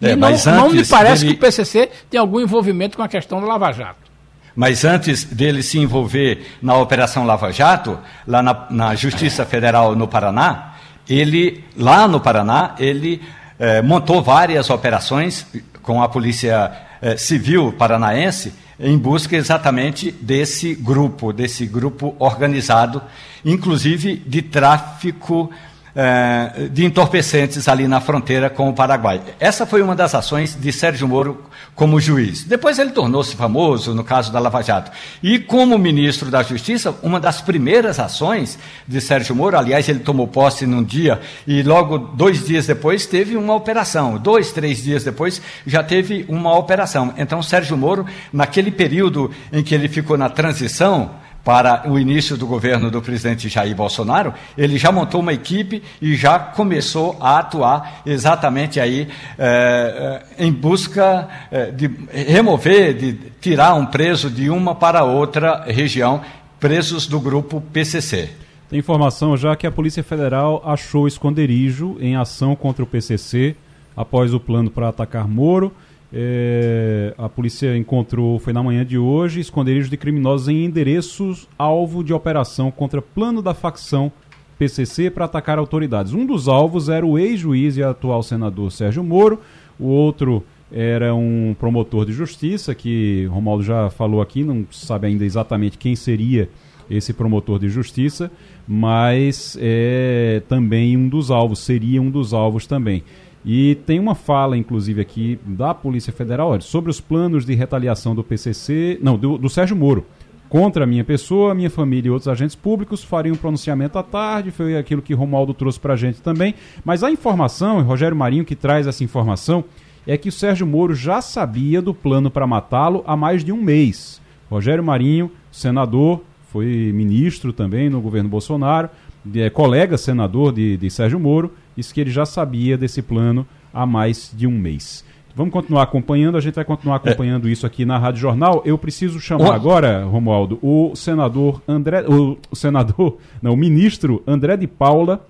S3: É, e não, não me parece dele... que o PCC tem algum envolvimento com a questão do Lava Jato.
S5: Mas antes dele se envolver na Operação Lava Jato, lá na, na Justiça Federal no Paraná, ele, lá no Paraná, ele eh, montou várias operações com a Polícia eh, Civil Paranaense em busca exatamente desse grupo, desse grupo organizado, inclusive de tráfico é, de entorpecentes ali na fronteira com o Paraguai. Essa foi uma das ações de Sérgio Moro como juiz. Depois ele tornou-se famoso no caso da Lava Jato. E como ministro da Justiça, uma das primeiras ações de Sérgio Moro, aliás, ele tomou posse num dia e logo dois dias depois teve uma operação. Dois, três dias depois já teve uma operação. Então, Sérgio Moro, naquele período em que ele ficou na transição, para o início do governo do presidente Jair Bolsonaro, ele já montou uma equipe e já começou a atuar exatamente aí é, em busca é, de remover, de tirar um preso de uma para outra região, presos do grupo PCC.
S2: Tem informação já que a Polícia Federal achou esconderijo em ação contra o PCC após o plano para atacar Moro. É, a polícia encontrou, foi na manhã de hoje, esconderijos de criminosos em endereços alvo de operação contra plano da facção PCC para atacar autoridades. Um dos alvos era o ex-juiz e atual senador Sérgio Moro, o outro era um promotor de justiça, que Romualdo já falou aqui, não sabe ainda exatamente quem seria esse promotor de justiça, mas é também um dos alvos, seria um dos alvos também. E tem uma fala, inclusive, aqui da Polícia Federal olha, sobre os planos de retaliação do PCC, não, do, do Sérgio Moro, contra a minha pessoa, minha família e outros agentes públicos, faria um pronunciamento à tarde, foi aquilo que Romualdo trouxe para a gente também. Mas a informação, e Rogério Marinho que traz essa informação, é que o Sérgio Moro já sabia do plano para matá-lo há mais de um mês. Rogério Marinho, senador, foi ministro também no governo Bolsonaro, é, colega senador de, de Sérgio Moro, disse que ele já sabia desse plano há mais de um mês. Vamos continuar acompanhando, a gente vai continuar acompanhando é. isso aqui na Rádio Jornal. Eu preciso chamar oh. agora, Romualdo, o senador André, o, o senador, <laughs> não, o ministro André de Paula,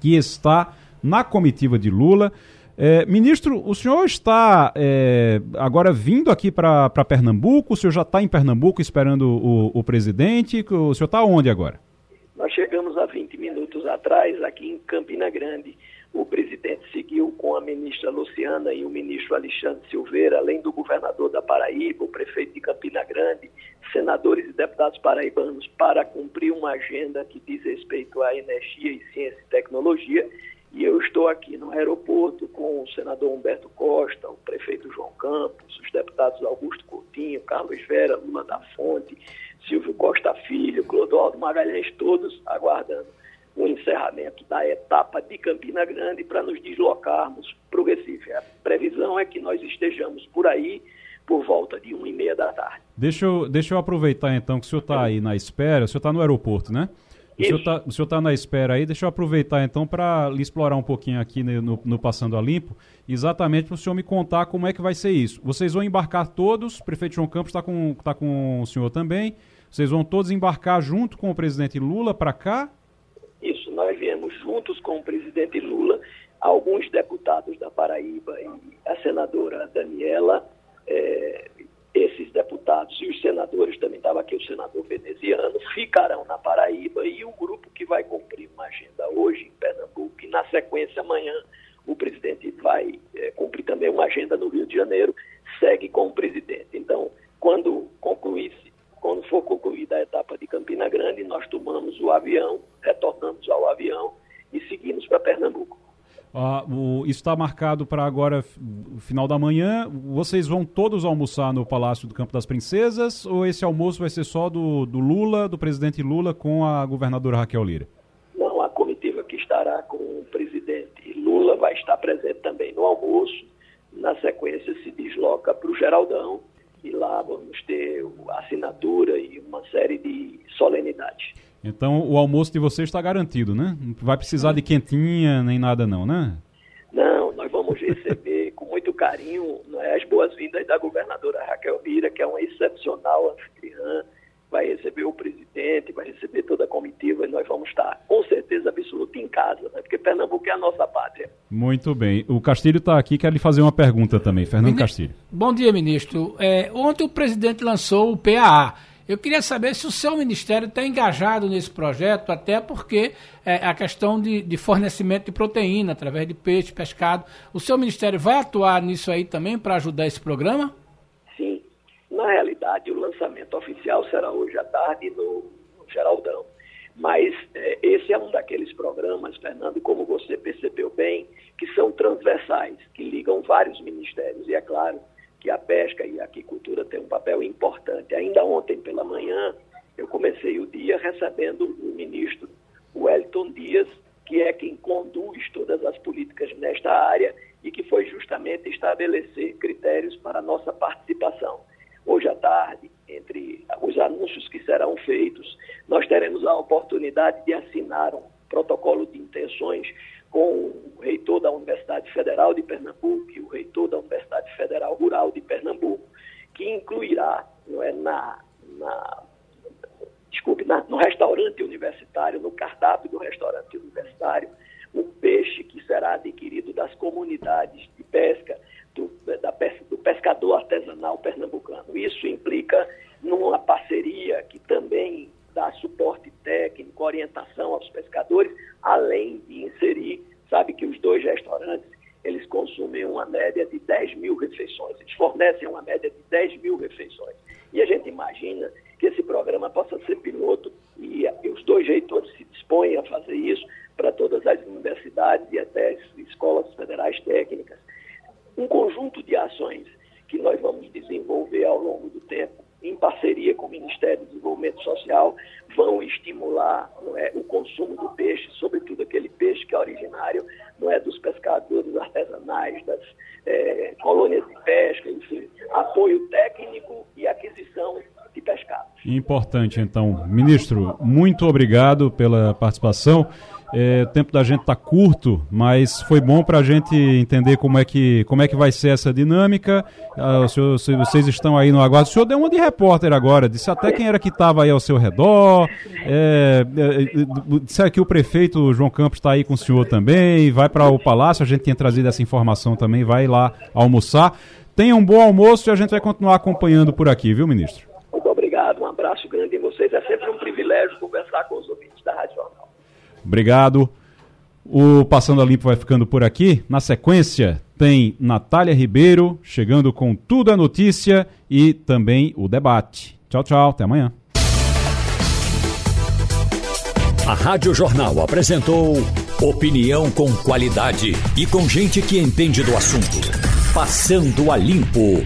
S2: que está na comitiva de Lula. É, ministro, o senhor está é, agora vindo aqui para Pernambuco? O senhor já está em Pernambuco esperando o, o presidente? O senhor está onde agora?
S12: Nós chegamos há 20 minutos atrás aqui em Campina Grande. O presidente seguiu com a ministra Luciana e o ministro Alexandre Silveira, além do governador da Paraíba, o prefeito de Campina Grande, senadores e deputados paraibanos, para cumprir uma agenda que diz respeito à energia e ciência e tecnologia. E eu estou aqui no aeroporto com o senador Humberto Costa, o prefeito João Campos, os deputados Augusto Coutinho, Carlos Vera, Lula da Fonte, Silvio Costa Filho, Clodoaldo Magalhães, todos aguardando o encerramento da etapa de Campina Grande para nos deslocarmos para o Recife. A previsão é que nós estejamos por aí por volta de uma e meia da tarde.
S2: Deixa eu, deixa eu aproveitar então que o senhor está aí na espera, o senhor está no aeroporto, né? O senhor, tá, senhor está na espera aí, deixa eu aproveitar então para lhe explorar um pouquinho aqui no, no Passando a Limpo, exatamente para o senhor me contar como é que vai ser isso. Vocês vão embarcar todos, o prefeito João Campos está com, tá com o senhor também, vocês vão todos embarcar junto com o presidente Lula para cá?
S12: Isso, nós viemos juntos com o presidente Lula, alguns deputados da Paraíba e a senadora Daniela, é, esses deputados e os senadores, também estava aqui o senador veneziano, ficarão na Paraíba e o grupo que vai cumprir uma agenda hoje em Pernambuco e na sequência amanhã o presidente vai é, cumprir também uma agenda no Rio de Janeiro, segue com o presidente. Então, quando concluísse, quando for concluída a etapa de Campina Grande, nós tomamos o avião, retornamos ao avião e seguimos para Pernambuco.
S2: Ah, o, isso está marcado para agora, final da manhã. Vocês vão todos almoçar no Palácio do Campo das Princesas ou esse almoço vai ser só do, do Lula, do presidente Lula, com a governadora Raquel Lira?
S12: Não, a comitiva que estará com o presidente Lula vai estar presente também no almoço. Na sequência, se desloca para o Geraldão e lá vamos ter assinatura e uma série de solenidades.
S2: Então o almoço de vocês está garantido, né? Não vai precisar de quentinha nem nada não, né?
S12: Não, nós vamos receber com muito carinho é, as boas-vindas da governadora Raquel Mira, que é uma excepcional anfitriã, vai receber o presidente, vai receber toda a comitiva e nós vamos estar com certeza absoluta em casa, né? porque Pernambuco é a nossa pátria.
S2: Muito bem. O Castilho está aqui, quer lhe fazer uma pergunta também. Fernando Ministro, Castilho.
S3: Bom dia, ministro. É, ontem o presidente lançou o PAA eu queria saber se o seu ministério está engajado nesse projeto, até porque é, a questão de, de, fornecimento de proteína através de peixe, pescado. O seu ministério vai atuar nisso aí também para ajudar esse programa?
S12: Na realidade, o lançamento oficial será hoje à tarde no, no Geraldão. Mas é, esse é um daqueles programas, Fernando, como você percebeu bem, que são transversais, que ligam vários ministérios. E é claro que a pesca e a aquicultura têm um papel importante. Ainda ontem pela manhã, eu comecei o dia recebendo o ministro Wellington Dias, que é quem conduz todas as políticas nesta área e que foi justamente estabelecer critérios para a nossa participação. Tarde, entre os anúncios que serão feitos, nós teremos a oportunidade de assinar um protocolo de intenções com o reitor da Universidade Federal de Pernambuco e o reitor da Universidade Federal Rural de Pernambuco, que incluirá não é, na, na desculpe, na, no restaurante universitário, no cardápio do restaurante universitário, o peixe que será adquirido das comunidades de pesca, do, da, do pescador artesanal pernambucano. Isso implica numa parceria que também dá suporte técnico, orientação aos pescadores, além de inserir, sabe que os dois restaurantes, eles consumem uma média de 10 mil refeições, eles fornecem uma média de 10 mil refeições. E a gente imagina que esse programa possa ser piloto e, e os dois reitores se dispõem a fazer isso para todas as universidades e até as escolas federais técnicas. Um conjunto de ações nós vamos desenvolver ao longo do tempo em parceria com o Ministério do Desenvolvimento Social, vão estimular é, o consumo do peixe, sobretudo aquele peixe que é originário não é, dos pescadores artesanais, das é, colônias de pesca, enfim, apoio técnico e aquisição de pescados.
S2: Importante, então. Ministro, muito obrigado pela participação. É, o tempo da gente está curto, mas foi bom para a gente entender como é, que, como é que vai ser essa dinâmica. Ah, senhor, vocês estão aí no aguardo. O senhor deu uma de repórter agora, disse até quem era que estava aí ao seu redor. É, é, disseram que o prefeito João Campos está aí com o senhor também, vai para o palácio. A gente tinha trazido essa informação também, vai lá almoçar. Tenha um bom almoço e a gente vai continuar acompanhando por aqui, viu, ministro?
S12: Muito obrigado, um abraço grande em vocês. É sempre um privilégio conversar com os ouvintes da Rádio Jornal.
S2: Obrigado. O Passando a Limpo vai ficando por aqui. Na sequência, tem Natália Ribeiro chegando com tudo a notícia e também o debate. Tchau, tchau. Até amanhã.
S1: A Rádio Jornal apresentou opinião com qualidade e com gente que entende do assunto. Passando a Limpo.